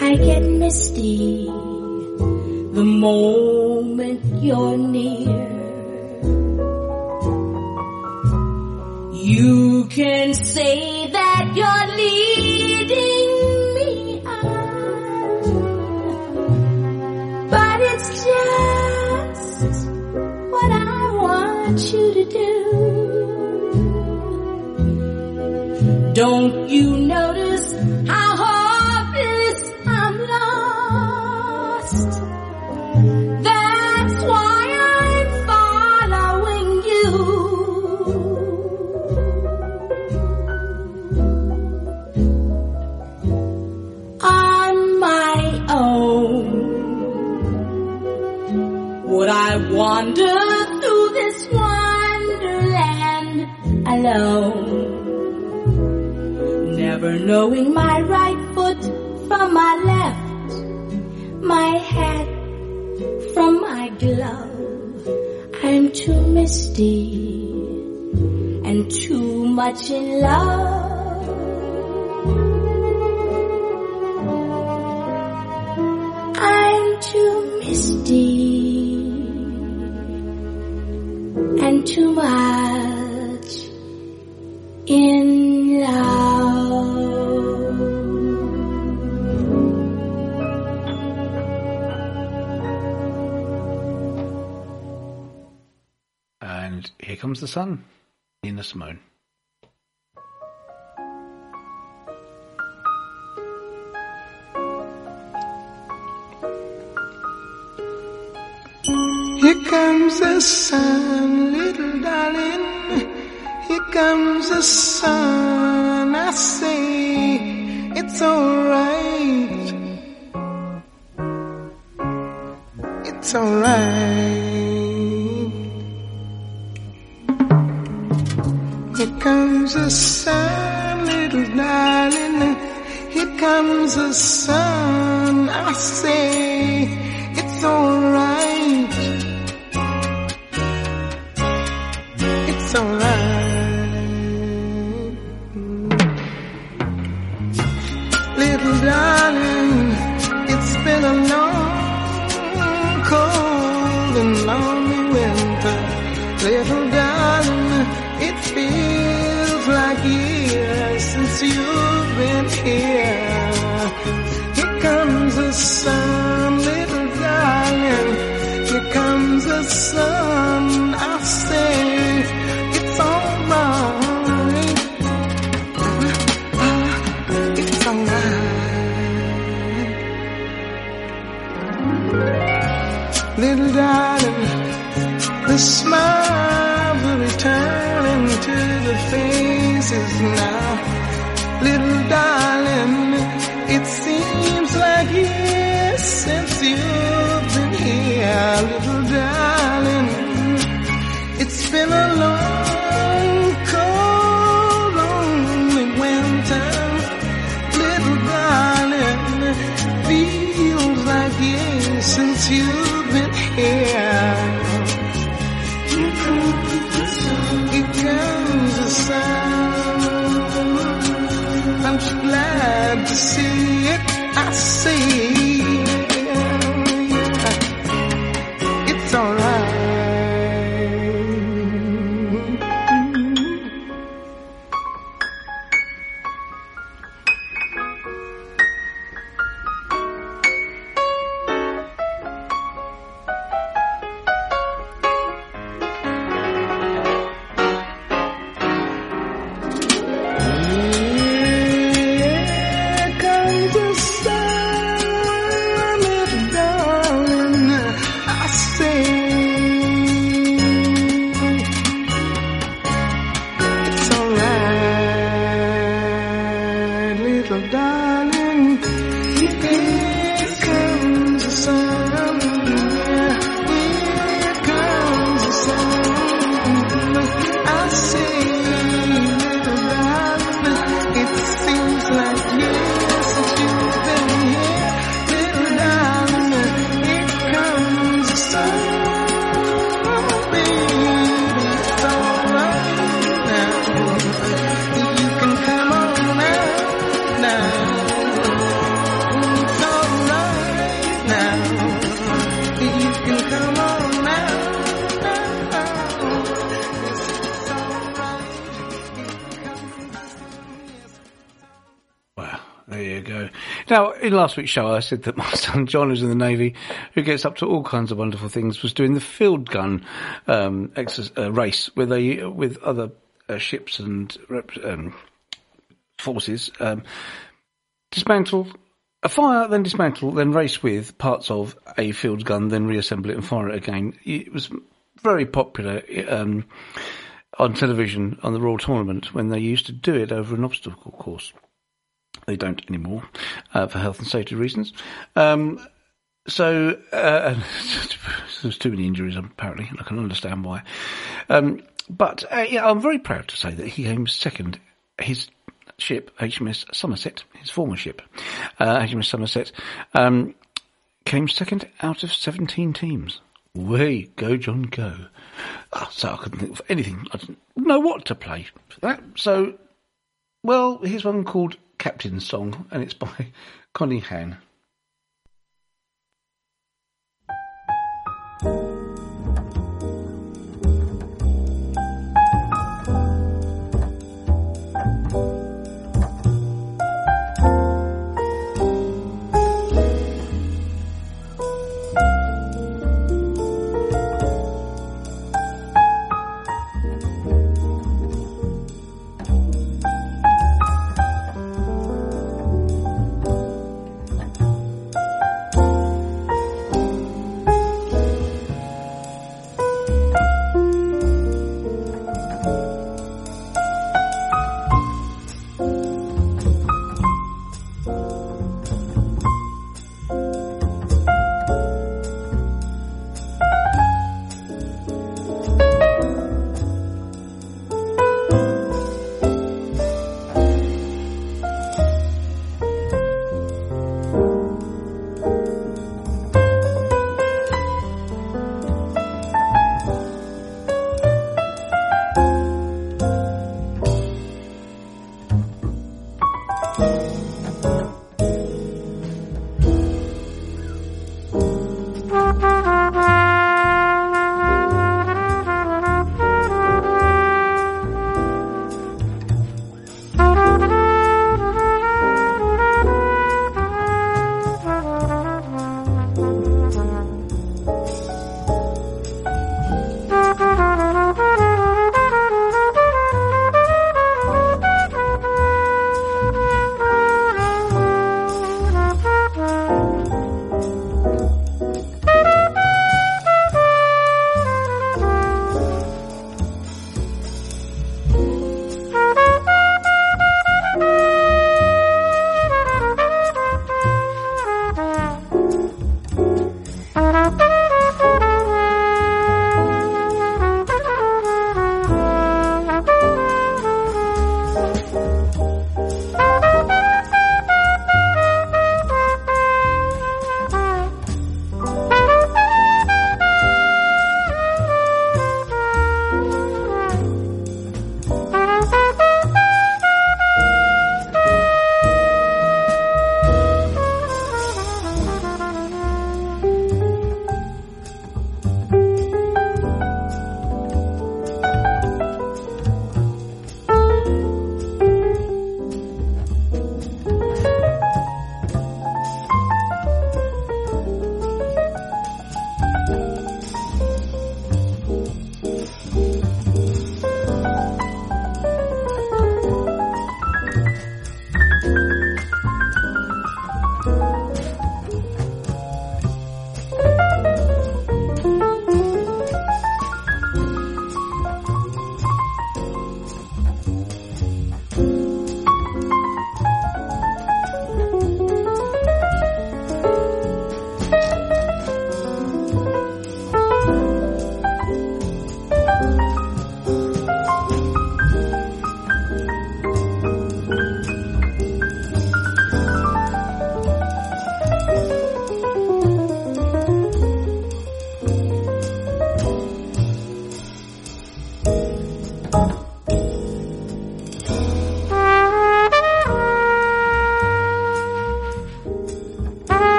I get misty the moment you're near. You to do. Never knowing my right foot from my left, my hat from my glove. I'm too misty and too much in love. Comes the sun, Nina Simone. Here comes the sun, little darling. Here comes the sun. I say it's alright. It's alright. Here comes the sun, little darling. Here comes the sun. I say it's alright. It's alright. Little darling, it's been a long, cold and lonely winter. Little here. Here comes the sun, little darling. Here comes the sun. I say it's alright. Ah, it's alright. Little darling, the smiles years in last week's show, I said that my son John, who's in the Navy, who gets up to all kinds of wonderful things, was doing the field gun um, exer- uh, race where they, with other uh, ships and um, forces, um, dismantle a fire, then dismantle, then race with parts of a field gun, then reassemble it and fire it again. It was very popular um, on television on the Royal Tournament when they used to do it over an obstacle course. They don't anymore uh, for health and safety reasons. Um, so uh, there's too many injuries apparently, and I can understand why. Um, but uh, yeah, I'm very proud to say that he came second. His ship, HMS Somerset, his former ship, uh, HMS Somerset, um, came second out of 17 teams. Way go, John, go! Oh, so I couldn't think of anything. I didn't know what to play for that. So, well, here's one called Captain's Song, and it's by Connie Han.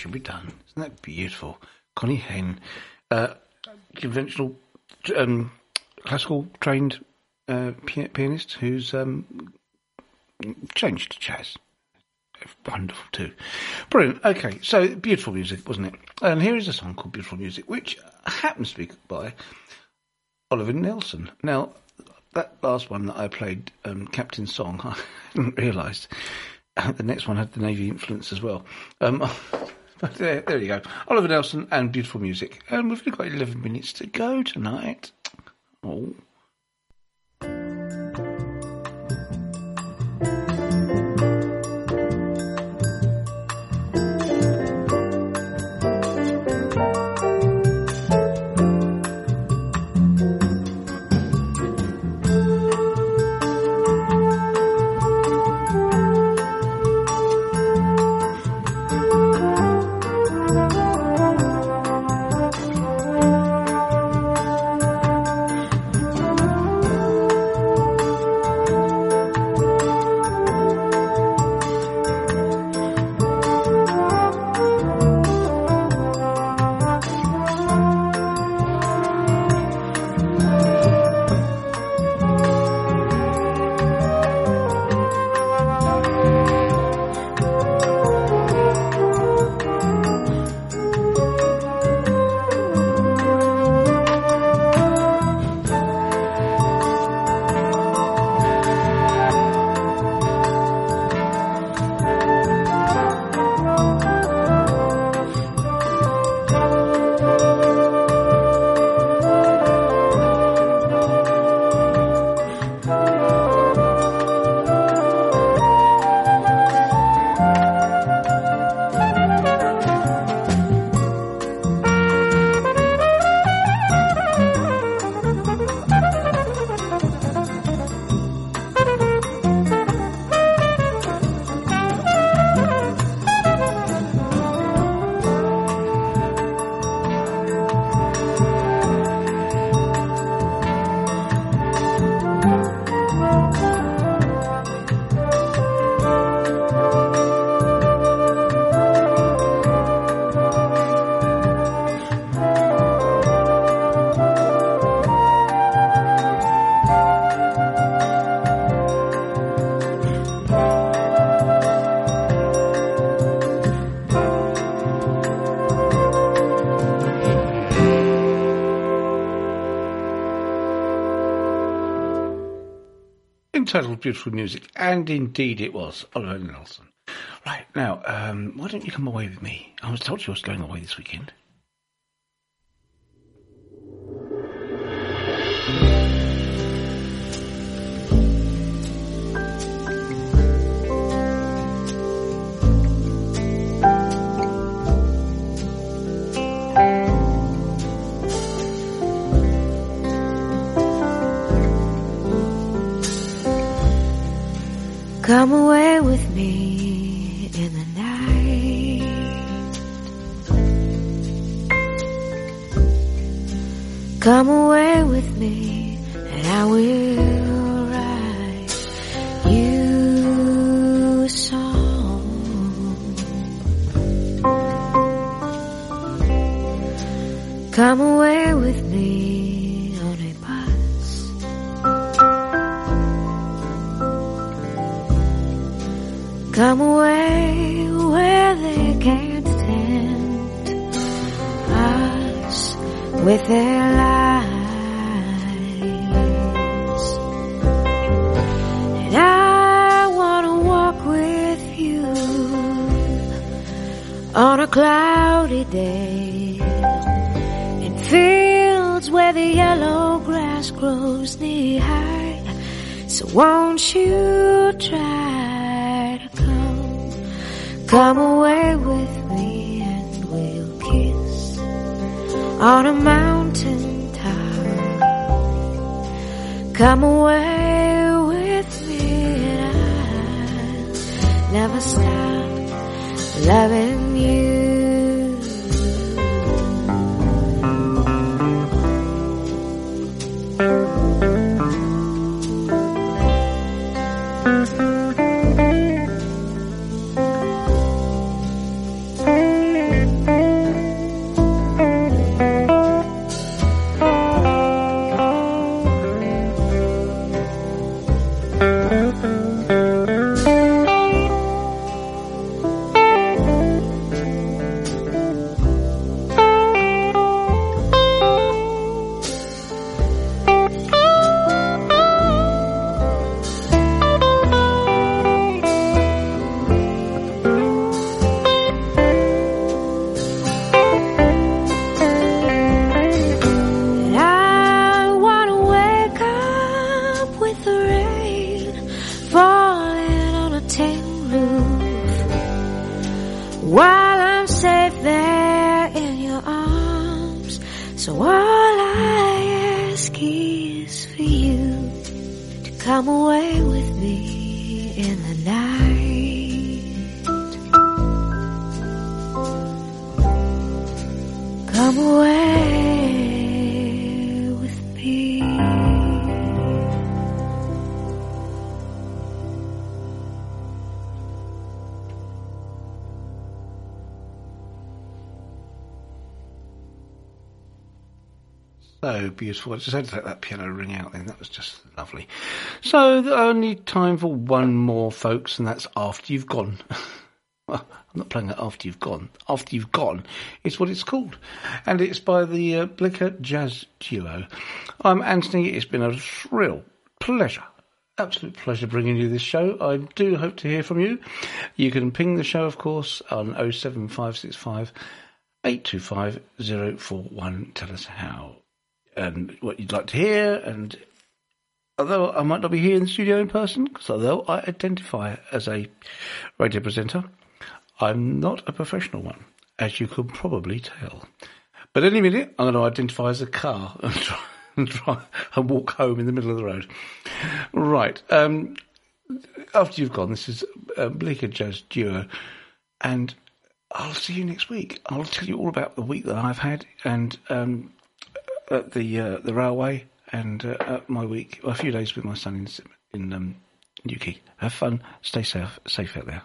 Should be done. Isn't that beautiful? Connie Han, uh, conventional, um, classical trained uh, pi- pianist who's um, changed to jazz. Wonderful too. Brilliant. Okay, so beautiful music, wasn't it? And here is a song called Beautiful Music, which happens to be by Oliver Nelson. Now, that last one that I played, um, Captain Song, I hadn't realised uh, the next one had the Navy influence as well. Um, there, uh, there you go. Oliver Nelson and beautiful music. And we've only got 11 minutes to go tonight. Oh. Beautiful Music, and indeed it was, Oliver Nelson. Right, now, um, why don't you come away with me? I was told you was going away this weekend. So. I just had to let that piano ring out then. That was just lovely. So the only time for one more, folks, and that's after you've gone. Well, I'm not playing that after you've gone. After you've gone is what it's called. And it's by the uh, Blicker Jazz Duo. I'm Anthony. It's been a real pleasure. Absolute pleasure bringing you this show. I do hope to hear from you. You can ping the show, of course, on 07565 825 041. Tell us how and what you'd like to hear. And although I might not be here in the studio in person, because although I identify as a radio presenter, I'm not a professional one, as you could probably tell. But any minute, I'm going to identify as a car and try and, try and walk home in the middle of the road. Right. Um, after you've gone, this is uh, Bleaker Jazz Duo, and I'll see you next week. I'll tell you all about the week that I've had and um, at the uh, the railway and uh, at my week, a few days with my son in in um, Newquay. Have fun. Stay safe. Safe out there.